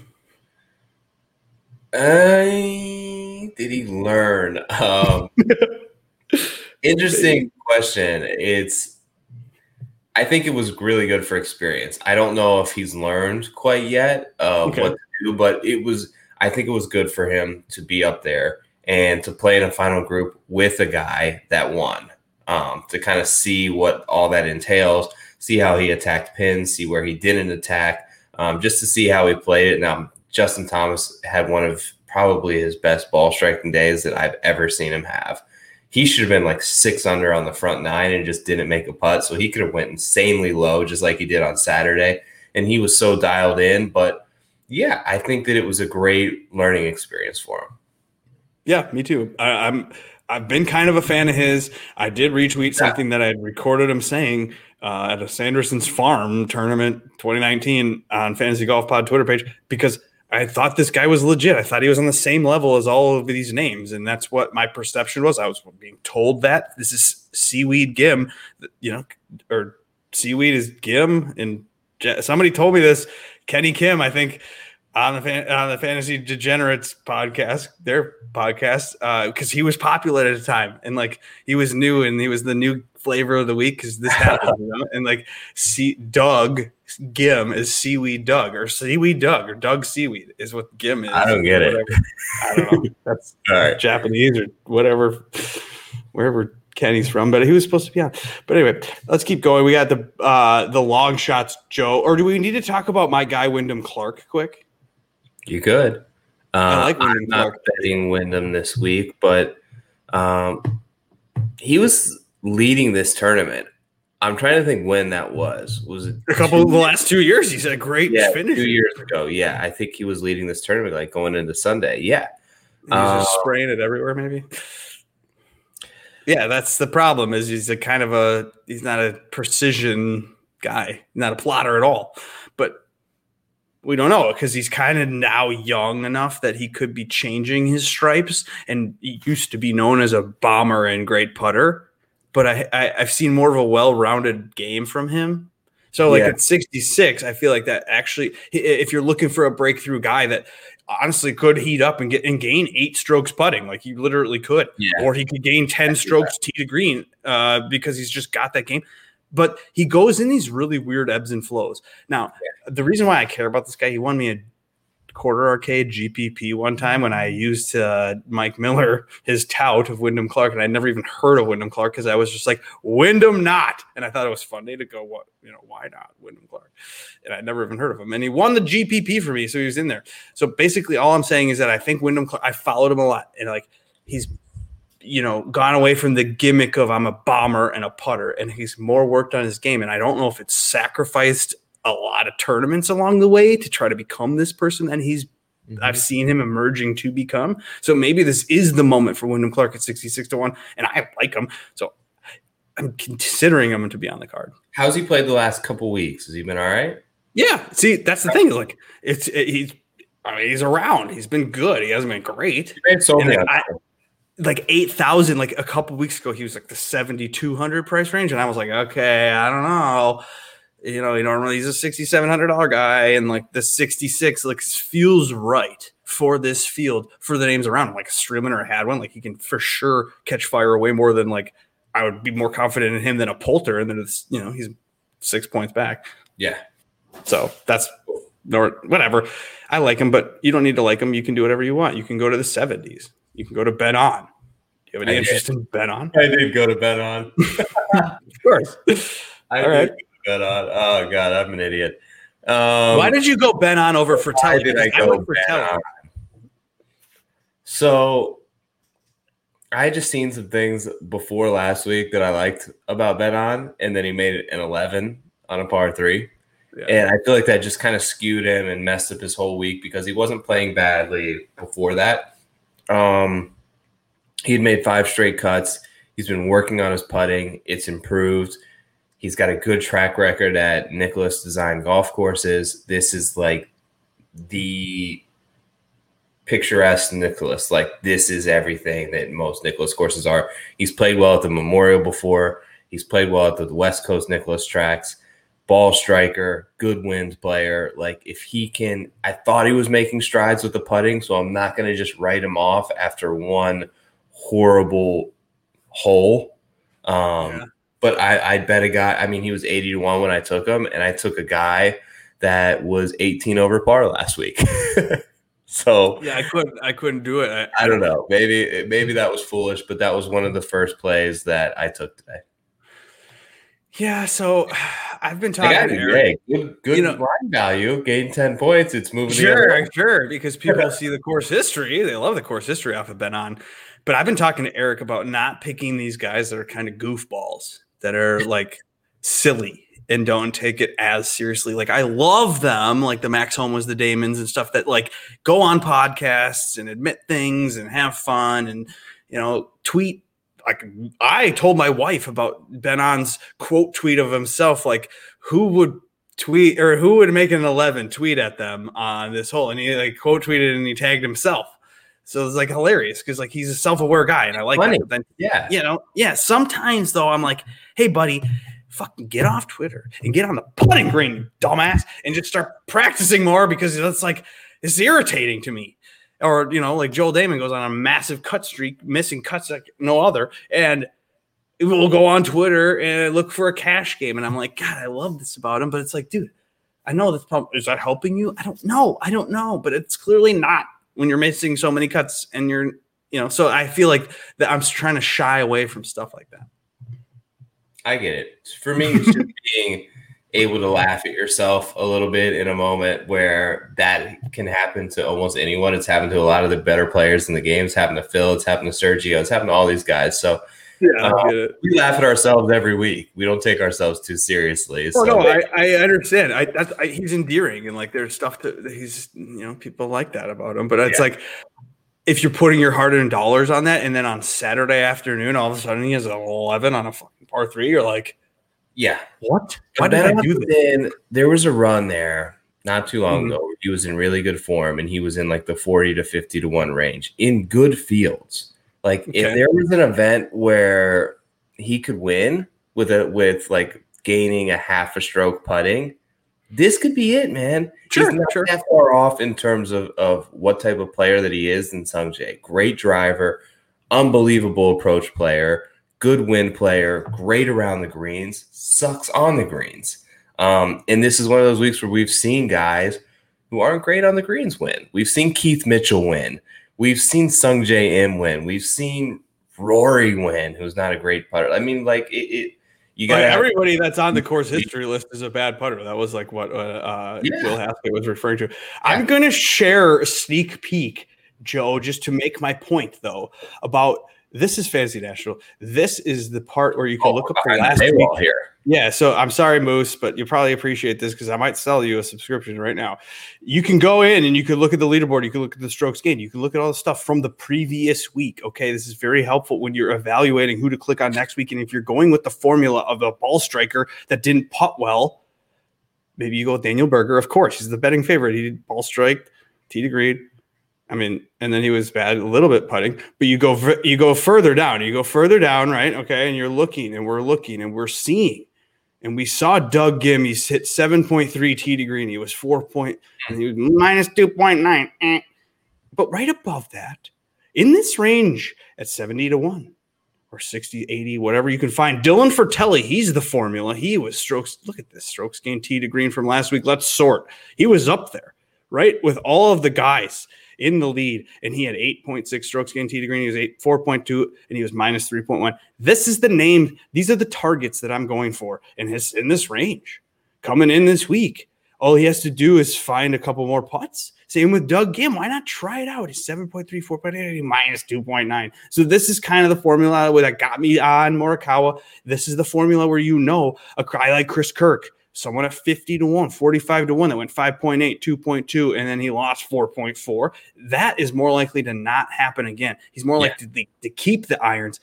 I did he learn? Um, interesting question. It's I think it was really good for experience. I don't know if he's learned quite yet uh, Okay. what to do, but it was. I think it was good for him to be up there and to play in a final group with a guy that won. Um, to kind of see what all that entails, see how he attacked pins, see where he didn't attack, um, just to see how he played it. Now, Justin Thomas had one of probably his best ball striking days that I've ever seen him have. He should have been like six under on the front nine and just didn't make a putt. So he could have went insanely low, just like he did on Saturday. And he was so dialed in. But yeah, I think that it was a great learning experience for him. Yeah, me too. I, I'm. I've been kind of a fan of his. I did retweet something that I had recorded him saying uh, at a Sanderson's Farm tournament 2019 on Fantasy Golf Pod Twitter page because I thought this guy was legit. I thought he was on the same level as all of these names, and that's what my perception was. I was being told that this is Seaweed Gim, you know, or Seaweed is Gim, and somebody told me this. Kenny Kim, I think, on the fan, on the Fantasy Degenerates podcast, their podcast, because he was popular at the time, and like he was new, and he was the new flavor of the week because this happened, you know? and like see Doug Ghim is seaweed Doug or seaweed Doug or Doug seaweed is what Gim is. I don't get it. I don't know. That's All right. Japanese or whatever, wherever Kenny's from, but he was supposed to be on. But anyway, let's keep going. We got the uh the long shots, Joe. Or do we need to talk about my guy Wyndham Clark quick? You could. Uh, I like Wyndham I'm not Clark. betting Wyndham this week, but um, he was leading this tournament I'm trying to think when that was. Was it a couple of the last two years? He's had a great yeah, finish. two years ago. Yeah, I think he was leading this tournament, like going into Sunday. Yeah, He's just Uh, spraying it everywhere, maybe. Yeah, that's the problem. Is he's a kind of a he's not a precision guy, not a plotter at all. We don't know because he's kind of now young enough that he could be changing his stripes. And he used to be known as a bomber and great putter, but I, I I've seen more of a well-rounded game from him. So like Yeah. at 66, I feel like that actually, if you're looking for a breakthrough guy that honestly could heat up and get and gain eight strokes putting, like he literally could, Yeah. or he could gain 10 strokes tee to green uh, because he's just got that game. But he goes in these really weird ebbs and flows. Now, the reason why I care about this guy, he won me a quarter arcade GPP one time when I used uh, Mike Miller, his tout of Wyndham Clark, and I'd never even heard of Wyndham Clark because I was just like Wyndham not, and I thought it was funny to go, what you know, why not Wyndham Clark? And I'd never even heard of him, and he won the GPP for me, so he was in there. So basically, all I'm saying is that I think Wyndham Clark, I followed him a lot, and like he's you know, gone away from the gimmick of I'm a bomber and a putter, and he's more worked on his game. And I don't know if it's sacrificed a lot of tournaments along the way to try to become this person that he's mm-hmm. I've seen him emerging to become. So maybe this is the moment for Wyndham Clark at 66 to 1, and I like him. So I'm considering him to be on the card. How's he played the last couple weeks? Has he been all right? Yeah. See, that's the thing. Like, it's it, he's I mean, he's around. He's been good. He hasn't been great. He so And like, I- like 8,000, like a couple weeks ago, he was like the 7,200 price range. And I was like, okay, I don't know. You know, he normally he's a $6,700 guy. And like the 66 like feels right for this field for the names around him. Like a Streelman or a Hadwin, like he can for sure catch fire way more than like I would be more confident in him than a Poulter. And then it's, you know, he's six points back. yeah. So that's or whatever. I like him, but you don't need to like him. You can do whatever you want. You can go to the 70s. You can go to Ben An. Do you have any I interest in Ben An? I did go to bet on. Of course. I All did right. go to bet on. Oh god, I'm an idiot. Um, Why did you go bet On over for why Frittelli? did I go went bet Frittelli. on? So I had just seen some things before last week that I liked about Ben An, and then he made it an 11 on a par three. Yeah. And I feel like that just kind of skewed him and messed up his whole week because he wasn't playing badly before that. Um, he had made five straight cuts. He's been working on his putting. It's improved. He's got a good track record at Nicklaus Design golf courses. This is like the picturesque Nicklaus. Like this is everything that most Nicklaus courses are. He's played well at the Memorial before. He's played well at the West Coast Nicklaus tracks. Ball striker, good wind player. Like if he can, I thought he was making strides with the putting, so I'm not going to just write him off after one horrible hole. Um, Yeah. But I, I bet a guy. I mean, he was 80 to one when I took him, and I took a guy that was 18 over par last week. so Yeah, I couldn't. I couldn't do it. I don't know. Maybe maybe that was foolish, but that was one of the first plays that I took today. Yeah. So I've been talking to. Eric. Good good You know- line value. Gain 10 points. It's moving. Sure, sure. Because people see the course history. They love the course history off of Ben An. But I've been talking to Eric about not picking these guys that are kind of goofballs, that are like silly and don't take it as seriously. Like I love them, like the Max Homa was the Dahmens and stuff that like go on podcasts and admit things and have fun and you know tweet. Like I told my wife about Ben An's quote tweet of himself, like who would tweet or who would make an 11 tweet at them on this hole and he like quote tweeted and he tagged himself so it's like hilarious because like he's a self-aware guy and i like Funny. that but then Yeah. you know yeah sometimes though i'm like hey buddy fucking get off twitter and get on the putting green you dumbass and just start practicing more because that's like it's irritating to me or you know like joel dahmen goes on a massive cut streak missing cuts like no other and it will go on Twitter and look for a cash game. And I'm like, God, I love this about him. But it's like, dude, I know this probably, is that helping you? I don't know. I don't know. But it's clearly not when you're missing so many cuts and you're, you know, so I feel like that I'm trying to shy away from stuff like that. I get it. For me, it's just being able to laugh at yourself a little bit in a moment where that can happen to almost anyone. It's happened to a lot of the better players in the games. It's happened to Phil. It's happened to Sergio. It's happened to all these guys. So Yeah, Uh, I get it. we laugh at ourselves every week. We don't take ourselves too seriously. Oh So no, I, I understand. I, that's, I he's endearing and like there's stuff to he's you know people like that about him. But it's Yeah. like if you're putting your hard earned dollars on that, and then on Saturday afternoon, all of a sudden he has an eleven on a fucking par three, you're like, yeah, what? Why But did I do this? Upton, there was a run there not too long Mhm. ago. He was in really good form, and he was in like the forty to fifty to one range in good fields. Like if there was an event where he could win with a with like gaining a half a stroke putting, this could be it, man. Sure, He's not sure. that far off in terms of of what type of player that he is in Sung Jae. Great driver, unbelievable approach player, good wind player, great around the greens, sucks on the greens. Um, and this is one of those weeks where we've seen guys who aren't great on the greens win. We've seen Keith Mitchell win. We've seen Sung Jae Im win. We've seen Rory win, who's not a great putter. I mean, like it. it you got Like everybody that's on the course history list is a bad putter. That was like what uh, uh, Yeah. Will Haskett was referring to. I'm going to share a sneak peek, Joe, just to make my point though about this is Fantasy National. This is the part where you can look up the last the week. here. Yeah, so I'm sorry, Moose, but you probably appreciate this because I might sell you a subscription right now. You can go in and you can look at the leaderboard, you can look at the strokes gained, you can look at all the stuff from the previous week. Okay, this is very helpful when you're evaluating who to click on next week. And if you're going with the formula of a ball striker that didn't putt well, maybe you go with Daniel Berger. Of course, he's the betting favorite. He did ball strike, green. I mean, and then he was bad a little bit putting, but you go you go further down, you go further down, right? Okay, and you're looking, and we're looking, and we're seeing, and we saw Doug Gimmies hit 7.3 tee to green. He was four point, and he was minus 2.9. eh. But right above that, in this range at 70 to 1 or 60, 80, whatever you can find, Dylan Frittelli, he's the formula. He was strokes. Look at this strokes gain tee to green from last week. Let's sort. He was up there, right? With all of the guys in the lead, and he had 8.6 strokes gained tee to green. He was 8, 4.2, and he was minus 3.1. This is the name. These are the targets that I'm going for in his in this range coming in this week. All he has to do is find a couple more putts. Same with Doug Ghim. Why not try it out? He's 7.3, 4.8, minus 2.9. So this is kind of the formula that got me on Morikawa. This is the formula where you know a guy like Chris Kirk, someone at 50 to 1, 45 to 1 that went 5.8, 2.2, and then he lost 4.4. That is more likely to not happen again. He's more Yeah. likely to, to keep the irons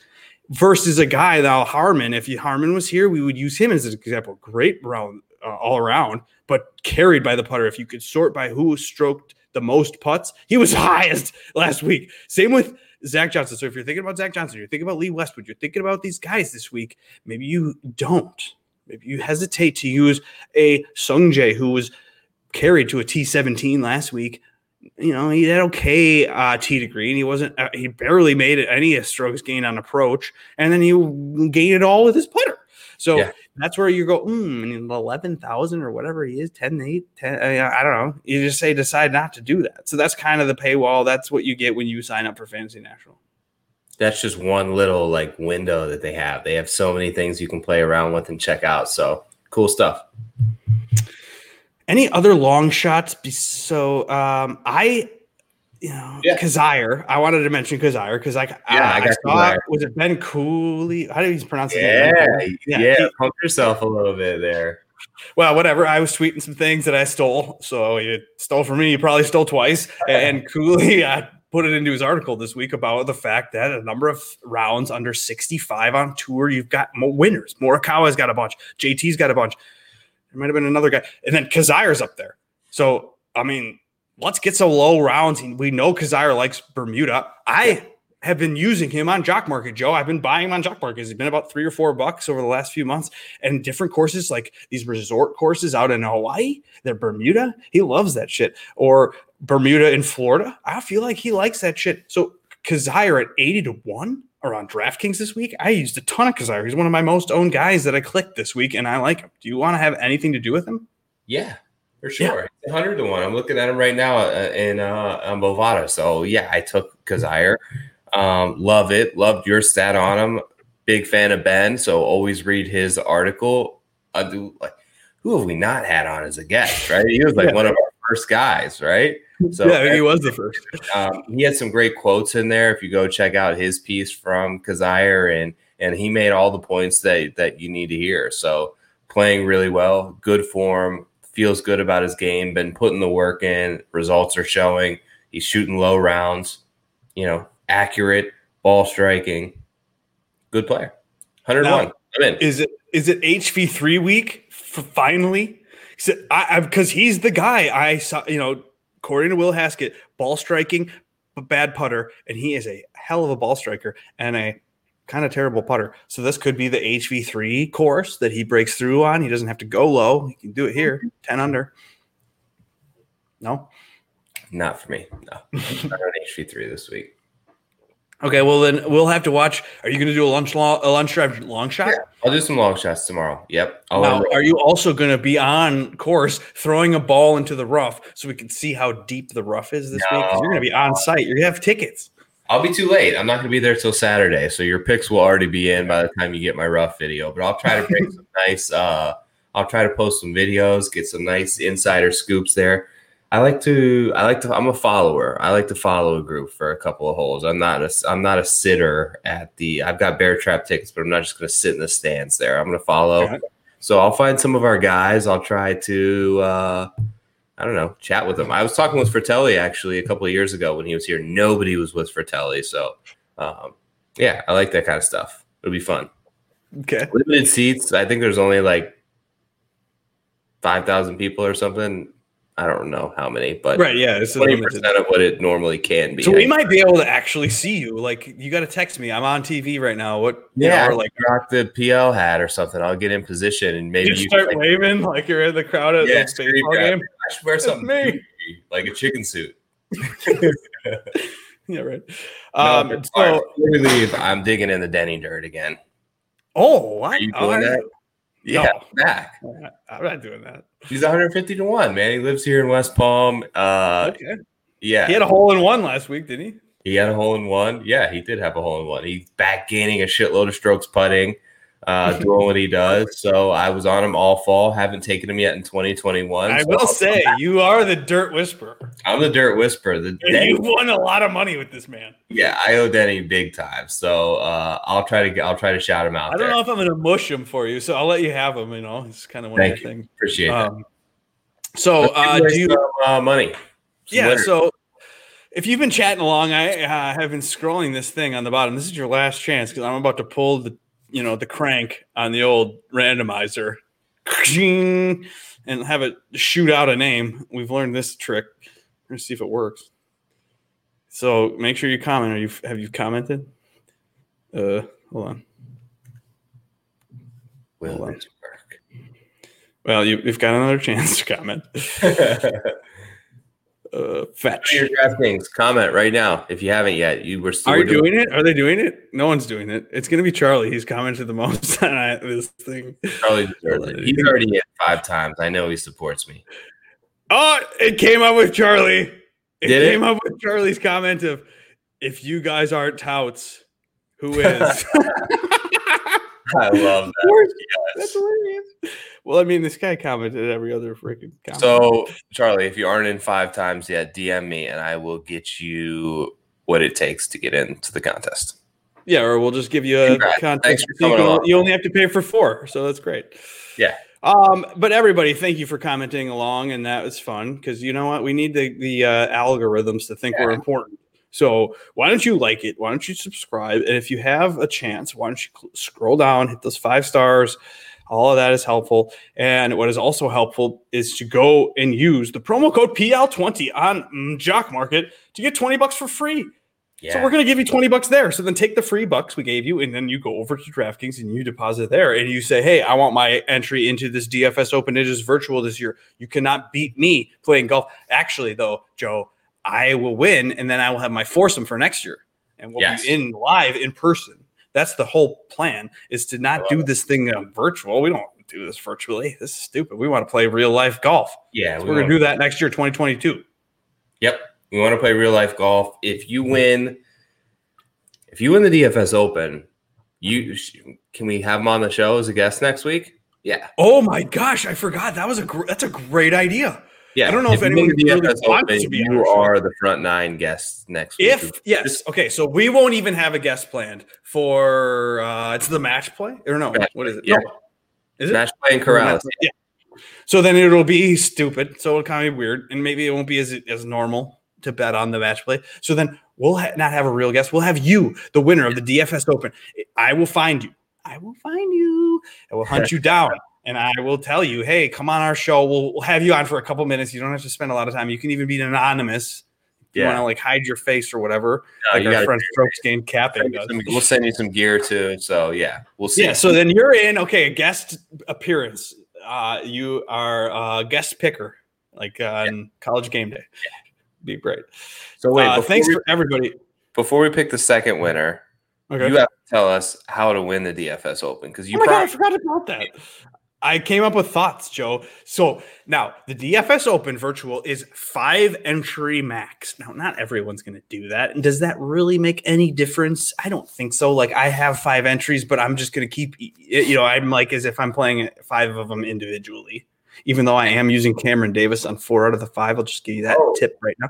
versus a guy now Harman. If you, Harman was here, we would use him as an example. Great round uh, all around, but carried by the putter. If you could sort by who stroked the most putts, he was highest last week. Same with Zach Johnson. So if you're thinking about Zach Johnson, you're thinking about Lee Westwood, you're thinking about these guys this week, maybe you don't. Maybe you hesitate to use a Sung Jae who was carried to a T17 last week. You know, he had okay uh, tee to green. He wasn't, uh, he barely made any strokes gained on approach, and then he gained it all with his putter. So Yeah. that's where you go, mm, and 11,000 or whatever he is, 10, 8, 10, uh, I don't know. You just say decide not to do that. So that's kind of the paywall. That's what you get when you sign up for Fantasy National. That's just one little like window that they have. They have so many things you can play around with and check out. So cool stuff. Any other long shots? Be- So um, I, you know, Yeah. Kizzire. I wanted to mention Kizzire because like Yeah, I I, got saw Kizzire. was it Ben Cooley? How do you pronounce his Yeah, yeah, Yeah, he- pump yourself a little bit there. Well, whatever. I was tweeting some things that I stole. So you stole from me. You probably stole twice. And Cooley uh, put it into his article this week about the fact that a number of rounds under 65 on tour, you've got more winners. Morikawa's got a bunch. JT's got a bunch. There might have been another guy. And then Kizzire's up there. So, I mean, let's get some low rounds. We know Kizzire likes Bermuda. I have been using him on Jock Market, Joe. I've been buying him on Jock Market. He's been about three or four bucks over the last few months. And different courses, like these resort courses out in Hawaii, they're Bermuda. He loves that shit. Or Bermuda in Florida. I feel like he likes that shit. So Kizzire at 80 to 1 or on DraftKings this week. I used a ton of Kizzire. He's one of my most owned guys that I clicked this week, and I like him. Do you want to have anything to do with him? Yeah, for sure. It's 100 to 1. I'm looking at him right now uh, in uh, on Bovada. So, yeah, I took Kizzire. Um, love it. Loved your stat on him. Big fan of Ben. So, always read his article. I do like, who have we not had on as a guest, right? He was like Yeah. one of our first guys, right? So, yeah, he was the first. um, he had some great quotes in there. If you go check out his piece from Kizzire and and he made all the points that that you need to hear. So playing really well, good form, feels good about his game, been putting the work in, results are showing. He's shooting low rounds, you know, accurate ball striking. Good player. 101. Now, I'm in. Is it is it HV three week f- finally? Because he's the guy I saw. You know, according to Will Haskett, ball striking, but bad putter, and he is a hell of a ball striker and a kind of terrible putter. So this could be the HV three course that he breaks through on. He doesn't have to go low. He can do it here, mm-hmm. ten under. No, not for me. No, I'm on HV three this week. Okay, well then we'll have to watch. Are you going to do a lunch long, a lunch drive long shot? Yeah, I'll do some long shots tomorrow. Yep. I'll now, are you also going to be on course throwing a ball into the rough so we can see how deep the rough is this no. week? Because you're going to be on site. You're going to have tickets. I'll be too late. I'm not going to be there till Saturday, so your picks will already be in by the time you get my rough video. But I'll try to bring some nice. uh I'll try to post some videos, get some nice insider scoops there. I like to I like to I'm a follower. I like to follow a group for a couple of holes. I'm not a I'm not a sitter at the I've got bear trap tickets, but I'm not just gonna sit in the stands there. I'm gonna follow. Okay. So I'll find some of our guys. I'll try to uh I don't know, chat with them. I was talking with Frittelli actually a couple of years ago when he was here. Nobody was with Frittelli. So um yeah, I like that kind of stuff. It'll be fun. Okay. Limited seats. I think there's only like five thousand people or something I don't know how many, but right, yeah, it's twenty percent of what it normally can be. So we might be able to actually see you. Like, you got to text me. I'm on TV right now. What? Yeah, know, or like rock the PL hat or something. I'll get in position and maybe you, you start like, waving like you're in the crowd at yeah, the baseball game. I should wear something me. like a chicken suit. yeah, right. Um, no, so leave. I'm digging in the Denny dirt again. Oh, what? Are you doing oh, that? Yeah, no. back. I'm not doing that. He's 150 to one, man. He lives here in West Palm. Uh, okay. Yeah, he had a hole in one last week, didn't he? He had a hole in one. Yeah, he did have a hole in one. He's back gaining a shitload of strokes putting, uh, doing what he does. So I was on him all fall. Haven't taken him yet in 2021. I so will say you are the dirt whisperer. I'm the dirt whisperer. The you won a lot of money with this man. Yeah, I owe Denny big time. So uh, I'll try to get. I'll try to shout him out. I don't there. know if I'm going to mush him for you, so I'll let you have him. You know, it's kind of one Thank of the things. Appreciate um, So uh, do you some, uh, money? Some yeah. So if you've been chatting along, I uh, have been scrolling this thing on the bottom. This is your last chance because I'm about to pull the you know the crank on the old randomizer and have it shoot out a name. We've learned this trick. Let's see if it works. So make sure you comment. Are you have you commented? Uh, hold on. Will hold on. Well, you, have got another chance to comment. uh, fetch. Your DraftKings comment right now if you haven't yet. You were still. Are you doing, doing it? Are they doing it? No one's doing it. It's going to be Charlie. He's commented the most on this thing. Charlie deserves it. He's already hit five times. I know he supports me. Oh, it came up with Charlie. It Did came it? up with Charlie's comment of, "If you guys aren't touts, who is?" I love that. Yes. That's hilarious. Well, I mean, this guy commented every other freaking comment. So, Charlie, if you aren't in five times yet, DM me and I will get you what it takes to get into the contest. Yeah, or we'll just give you a Congrats. contest. You, can, you only have to pay for four, so that's great. Yeah. Um, but everybody, thank you for commenting along, and that was fun because you know what, we need the the uh, algorithms to think yeah. we're important. So why don't you like it? Why don't you subscribe? And if you have a chance, why don't you cl- scroll down, hit those five stars. All of that is helpful. And what is also helpful is to go and use the promo code PL20 on mm, Jock Market to get 20 bucks for free. Yeah. So we're going to give you 20 bucks there. So then take the free bucks we gave you and then you go over to DraftKings and you deposit there and you say, "Hey, I want my entry into this DFS Open Ninjas virtual this year. You cannot beat me playing golf." Actually, though, Joe, I will win, and then I will have my foursome for next year, and we'll yes. be in live in person. That's the whole plan: is to not do this thing uh, virtual. We don't do this virtually. This is stupid. We want to play real life golf. Yeah, so we are gonna do that next year, 2022. Yep, we want to play real life golf. If you win, if you win the DFS Open, you can we have him on the show as a guest next week? Yeah. Oh my gosh, I forgot. That was a gr- that's a great idea. Yeah, I don't know if you anyone really wants to be You are the front nine guests next week. If yes, okay, so we won't even have a guest planned for uh it's the match play or no? Match what is it? yeah. No. Is it? Match playing Corales. Yeah. So then it'll be stupid. So it'll kind of be weird, and maybe it won't be as as normal to bet on the match play. So then we'll ha- not have a real guest. We'll have you, the winner of the DFS Open. I will find you. I will find you. I will hunt you down. And I will tell you, hey, come on our show. We'll, we'll have you on for a couple minutes. You don't have to spend a lot of time. You can even be anonymous. If you want to like hide your face or whatever, No, like our friend Strokes Game Send does. some- we'll send you some gear too. So yeah, we'll see. Yeah, so then you're in. Okay, a guest appearance. Uh, you are a guest picker, like on college game day. Be great. So wait, uh, thanks we, for everybody. before we pick the second winner, Okay. you have to tell us how to win the DFS Open because you oh my god, I forgot about that. I came up with thoughts, Joe. So now the DFS Open virtual is five entry max. Now, not everyone's going to do that. And does that really make any difference? I don't think so. Like, I have five entries, but I'm just going to keep, you know, I'm like as if I'm playing five of them individually. Even though I am using Cameron Davis on four out of the five, I'll just give you that Oh. tip right now.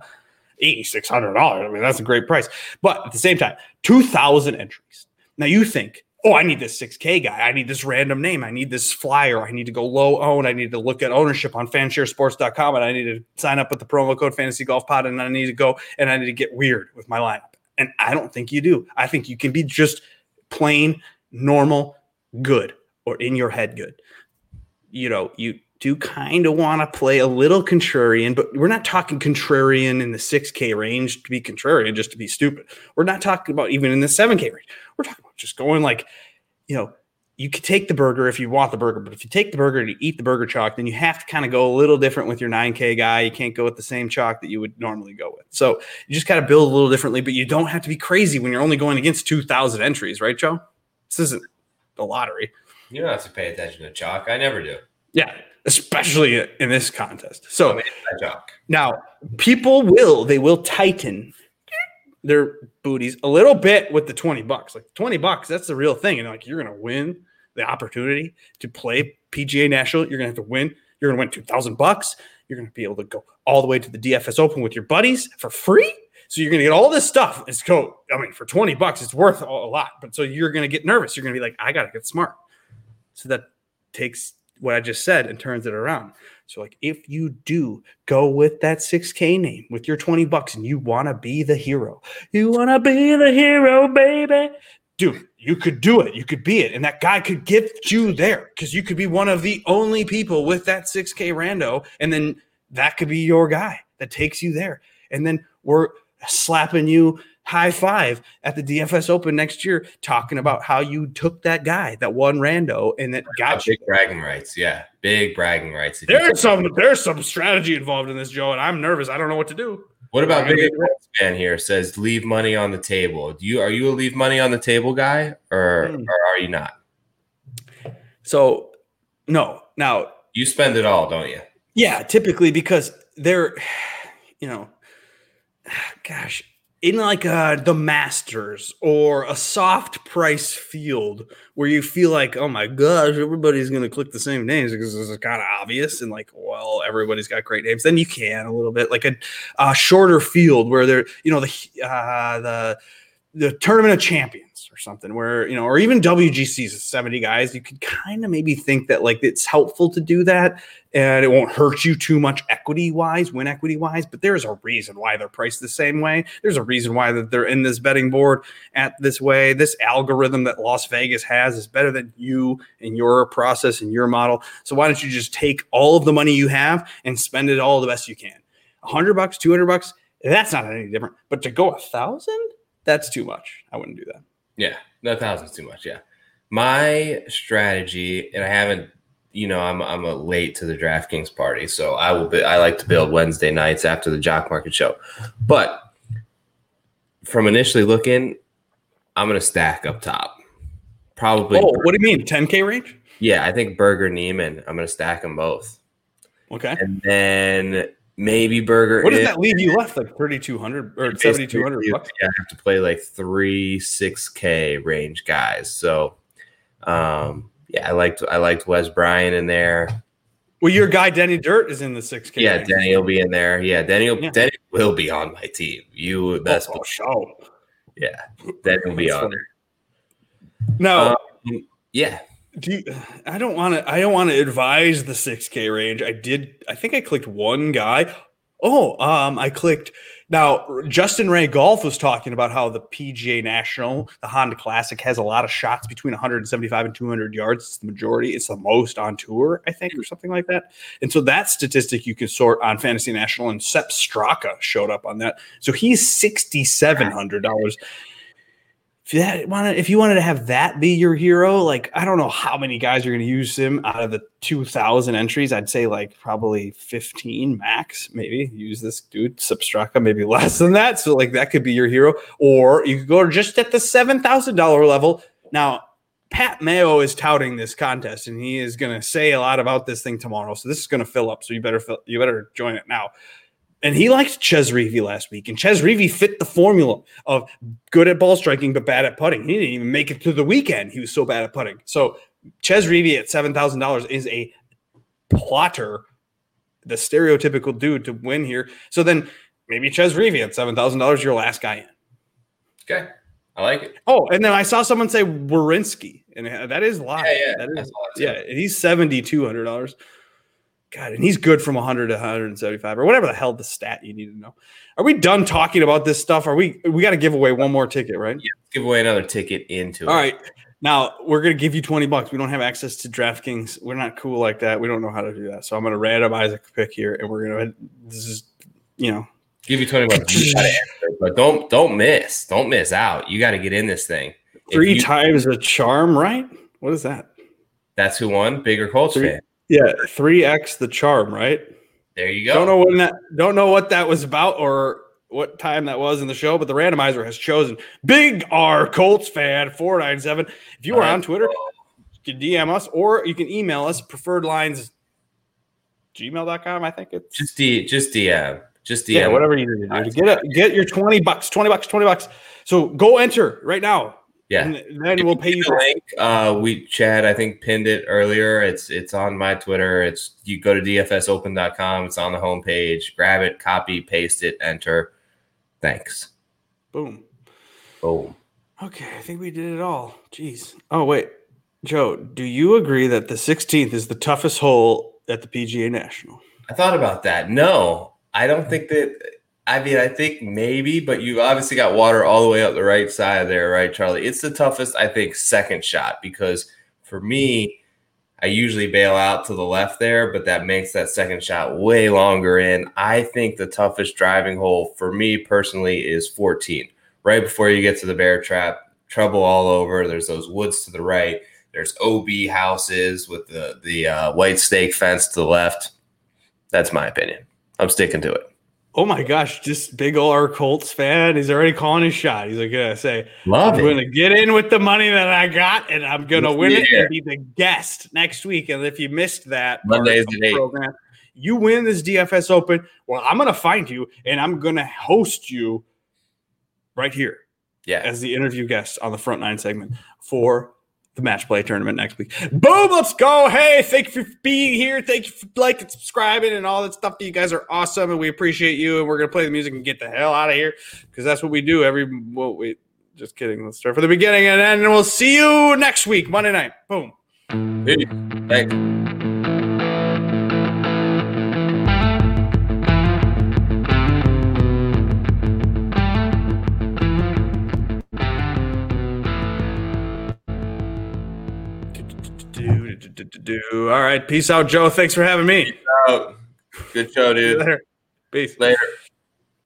$8,600. I mean, that's a great price. But at the same time, 2,000 entries. Now you think, oh, I need this 6K guy. I need this random name. I need this flyer. I need to go low own. I need to look at ownership on fansharesports.com and I need to sign up with the promo code fantasy golf pod and I need to go and I need to get weird with my lineup. And I don't think you do. I think you can be just plain, normal, good, or in your head good. You know, you do kind of want to play a little contrarian, but we're not talking contrarian in the 6K range to be contrarian, just to be stupid. We're not talking about even in the 7K range. We're talking about just going like, you know, you could take the burger if you want the burger, but if you take the burger and you eat the burger chalk, then you have to kind of go a little different with your 9K guy. You can't go with the same chalk that you would normally go with. So you just got to build a little differently, but you don't have to be crazy when you're only going against 2,000 entries, right, Joe? This isn't the lottery. you don't have to pay attention to chalk. I never do. Yeah, especially in this contest. So I mean, I chalk. now people will they will tighten their booties a little bit with the 20 bucks. Like 20 bucks, that's the real thing. And like you're gonna win the opportunity to play PGA National. You're gonna have to win. You're gonna win 2,000 bucks. You're gonna be able to go all the way to the DFS Open with your buddies for free. So you're gonna get all this stuff. It's go. I mean, for 20 bucks, it's worth a lot. But so you're gonna get nervous. You're gonna be like, I gotta get smart. So that takes what I just said and turns it around. So, like, if you do go with that 6K name with your 20 bucks and you want to be the hero, you want to be the hero, baby. Dude, you could do it. You could be it. And that guy could get you there because you could be one of the only people with that 6K rando. And then that could be your guy that takes you there. And then we're slapping you high five at the DFS Open next year, talking about how you took that guy, that one rando, and that got you. Big bragging rights. Yeah, big bragging rights. There's some there's some strategy involved in this, Joe, and I'm nervous. I don't know what to do. What about Big get rid- fan here says leave money on the table. Do you are you a leave money on the table guy or Hmm. or are you not? So, no. Now, You spend it all, don't you? yeah, typically because they're, you know, gosh, in like uh, the Masters or a soft price field where you feel like, oh my gosh, everybody's going to click the same names because it's kind of obvious and like, well, everybody's got great names. Then you can a little bit like a, a shorter field where they're, you know, the uh, the the tournament of champions or something where you know or even wgc's is 70 guys you could kind of maybe think that like it's helpful to do that and it won't hurt you too much equity wise win equity wise but there's a reason why they're priced the same way there's a reason why that they're in this betting board at this way this algorithm that las vegas has is better than you and your process and your model so why don't you just take all of the money you have and spend it all the best you can 100 bucks 200 bucks that's not any different but to go a thousand that's too much. I wouldn't do that. Yeah, no thousands too much. Yeah, my strategy, and I haven't. You know, I'm I'm a late to the DraftKings party, so I will. Be, I like to build Wednesday nights after the Jock Market show, but from initially looking, I'm gonna stack up top. Probably. Oh, what do you mean? 10K range? Yeah, I think Berger Niemann. I'm gonna stack them both, Okay. and then maybe Berger. What does that leave you left? Like 3,200 or 7,200 bucks? Yeah, I have to play like three, six K range guys. So, um, yeah, I liked I liked Wes Bryan in there. Well, your guy Denny Dirt is in the 6K. Yeah, range. Denny will be in there. Yeah, Denny will, Yeah. Denny will be on my team. You best Oh, show. yeah. Denny will be on there. No, Um, yeah. Do you, I don't want to. I don't want to advise the 6K range. I did. I think I clicked one guy. Oh, um, I clicked. Now, Justin Ray Golf was talking about how the PGA National, the Honda Classic, has a lot of shots between 175 and 200 yards. It's the majority. It's the most on tour, I think, or something like that. And so that statistic you can sort on Fantasy National, and Sepp Straka showed up on that. So he's sixty seven hundred dollars. If you wanted, if you wanted to have that be your hero, like I don't know how many guys are going to use him out of the two thousand entries. I'd say like probably fifteen max, maybe use this dude Sepp Straka, maybe less than that. So like that could be your hero, or you could go just at the seven thousand dollar level. Now Pat Mayo is touting this contest, and he is going to say a lot about this thing tomorrow. So this is going to fill up. So you better fill, you better join it now. And he liked Chez Reavie last week, and Chez Reavie fit the formula of good at ball striking but bad at putting. He didn't even make it to the weekend. He was so bad at putting. So Chez Reavie at seven thousand dollars is a plotter, the stereotypical dude to win here. So then maybe Chez Reavie at seven thousand dollars, your last guy in. Okay. I like it. Oh, and then I saw someone say Warinsky, and that is live. Yeah, yeah. that I saw that yeah. He's seventy two hundred dollars. God, and he's good from 100 to 175 or whatever the hell the stat you need to know. Are we done talking about this stuff? Are we? We got to give away one more ticket, right? Yeah, Give away another ticket into it. All right. Now we're gonna give you 20 bucks. We don't have access to DraftKings. We're not cool like that. We don't know how to do that. So I'm gonna randomize a pick here, and we're gonna. This is, you know, Give you 20 bucks. You answer, but don't don't miss. Don't miss out. You got to get in this thing. Three you- times a charm, right? What is that? That's who won. Bigger Colts Three- fan. Yeah, three x the charm, right? There you go. Don't know when that. Don't know what that was about or what time that was in the show, but the randomizer has chosen Big R Colts fan four nine seven. If you are on Twitter, you can DM us or you can email us preferred lines gmail.com. I think it's Just D, just DM, just DM. yeah, whatever you need to do get it. Get your twenty bucks, twenty bucks, twenty bucks. So go enter right now, Yeah. and then we'll pay you. the link. Uh, we Chad, I think pinned it earlier. It's it's on my Twitter. It's you go to dfsopen.com. It's on the homepage. Grab it, copy, paste it, enter. Thanks. Boom. Boom. Okay, I think we did it all. Jeez. Oh wait, Joe, do you agree that the 16th is the toughest hole at the PGA National? I thought about that. No, I don't think that. I mean, I think maybe, but you obviously got water all the way up the right side there, right, Charlie? It's the toughest, I think, second shot because for me, I usually bail out to the left there, but that makes that second shot way longer in. I think the toughest driving hole for me personally is 14, right before you get to the bear trap. Trouble all over. There's those woods to the right. There's OB houses with the the uh, white stake fence to the left. That's my opinion. I'm sticking to it. Oh my gosh, just big ol' R Colts fan. He's already calling his shot. He's like, gonna say, Love I'm going to get in with the money that I got, and I'm Let's win it here. and be the guest next week. And if you missed that Mondays the program, you win this DFS Open. Well, I'm to find you, and I'm to host you right here Yeah. as the interview guest on the front nine segment for the match play tournament next week. Boom, let's go. Hey, thank you for being here. Thank you for liking, subscribing, and all that stuff. You guys are awesome, and we appreciate you. And we're gonna play the music and get the hell out of here because that's what we do every. Well, wait, just kidding. Let's start from the beginning, and then we'll see you next week, Monday night. Boom. Peace. Thanks. Do, do, do. All right, peace out, Joe. Thanks for having me. Out. Good show, dude. later. Peace. Later.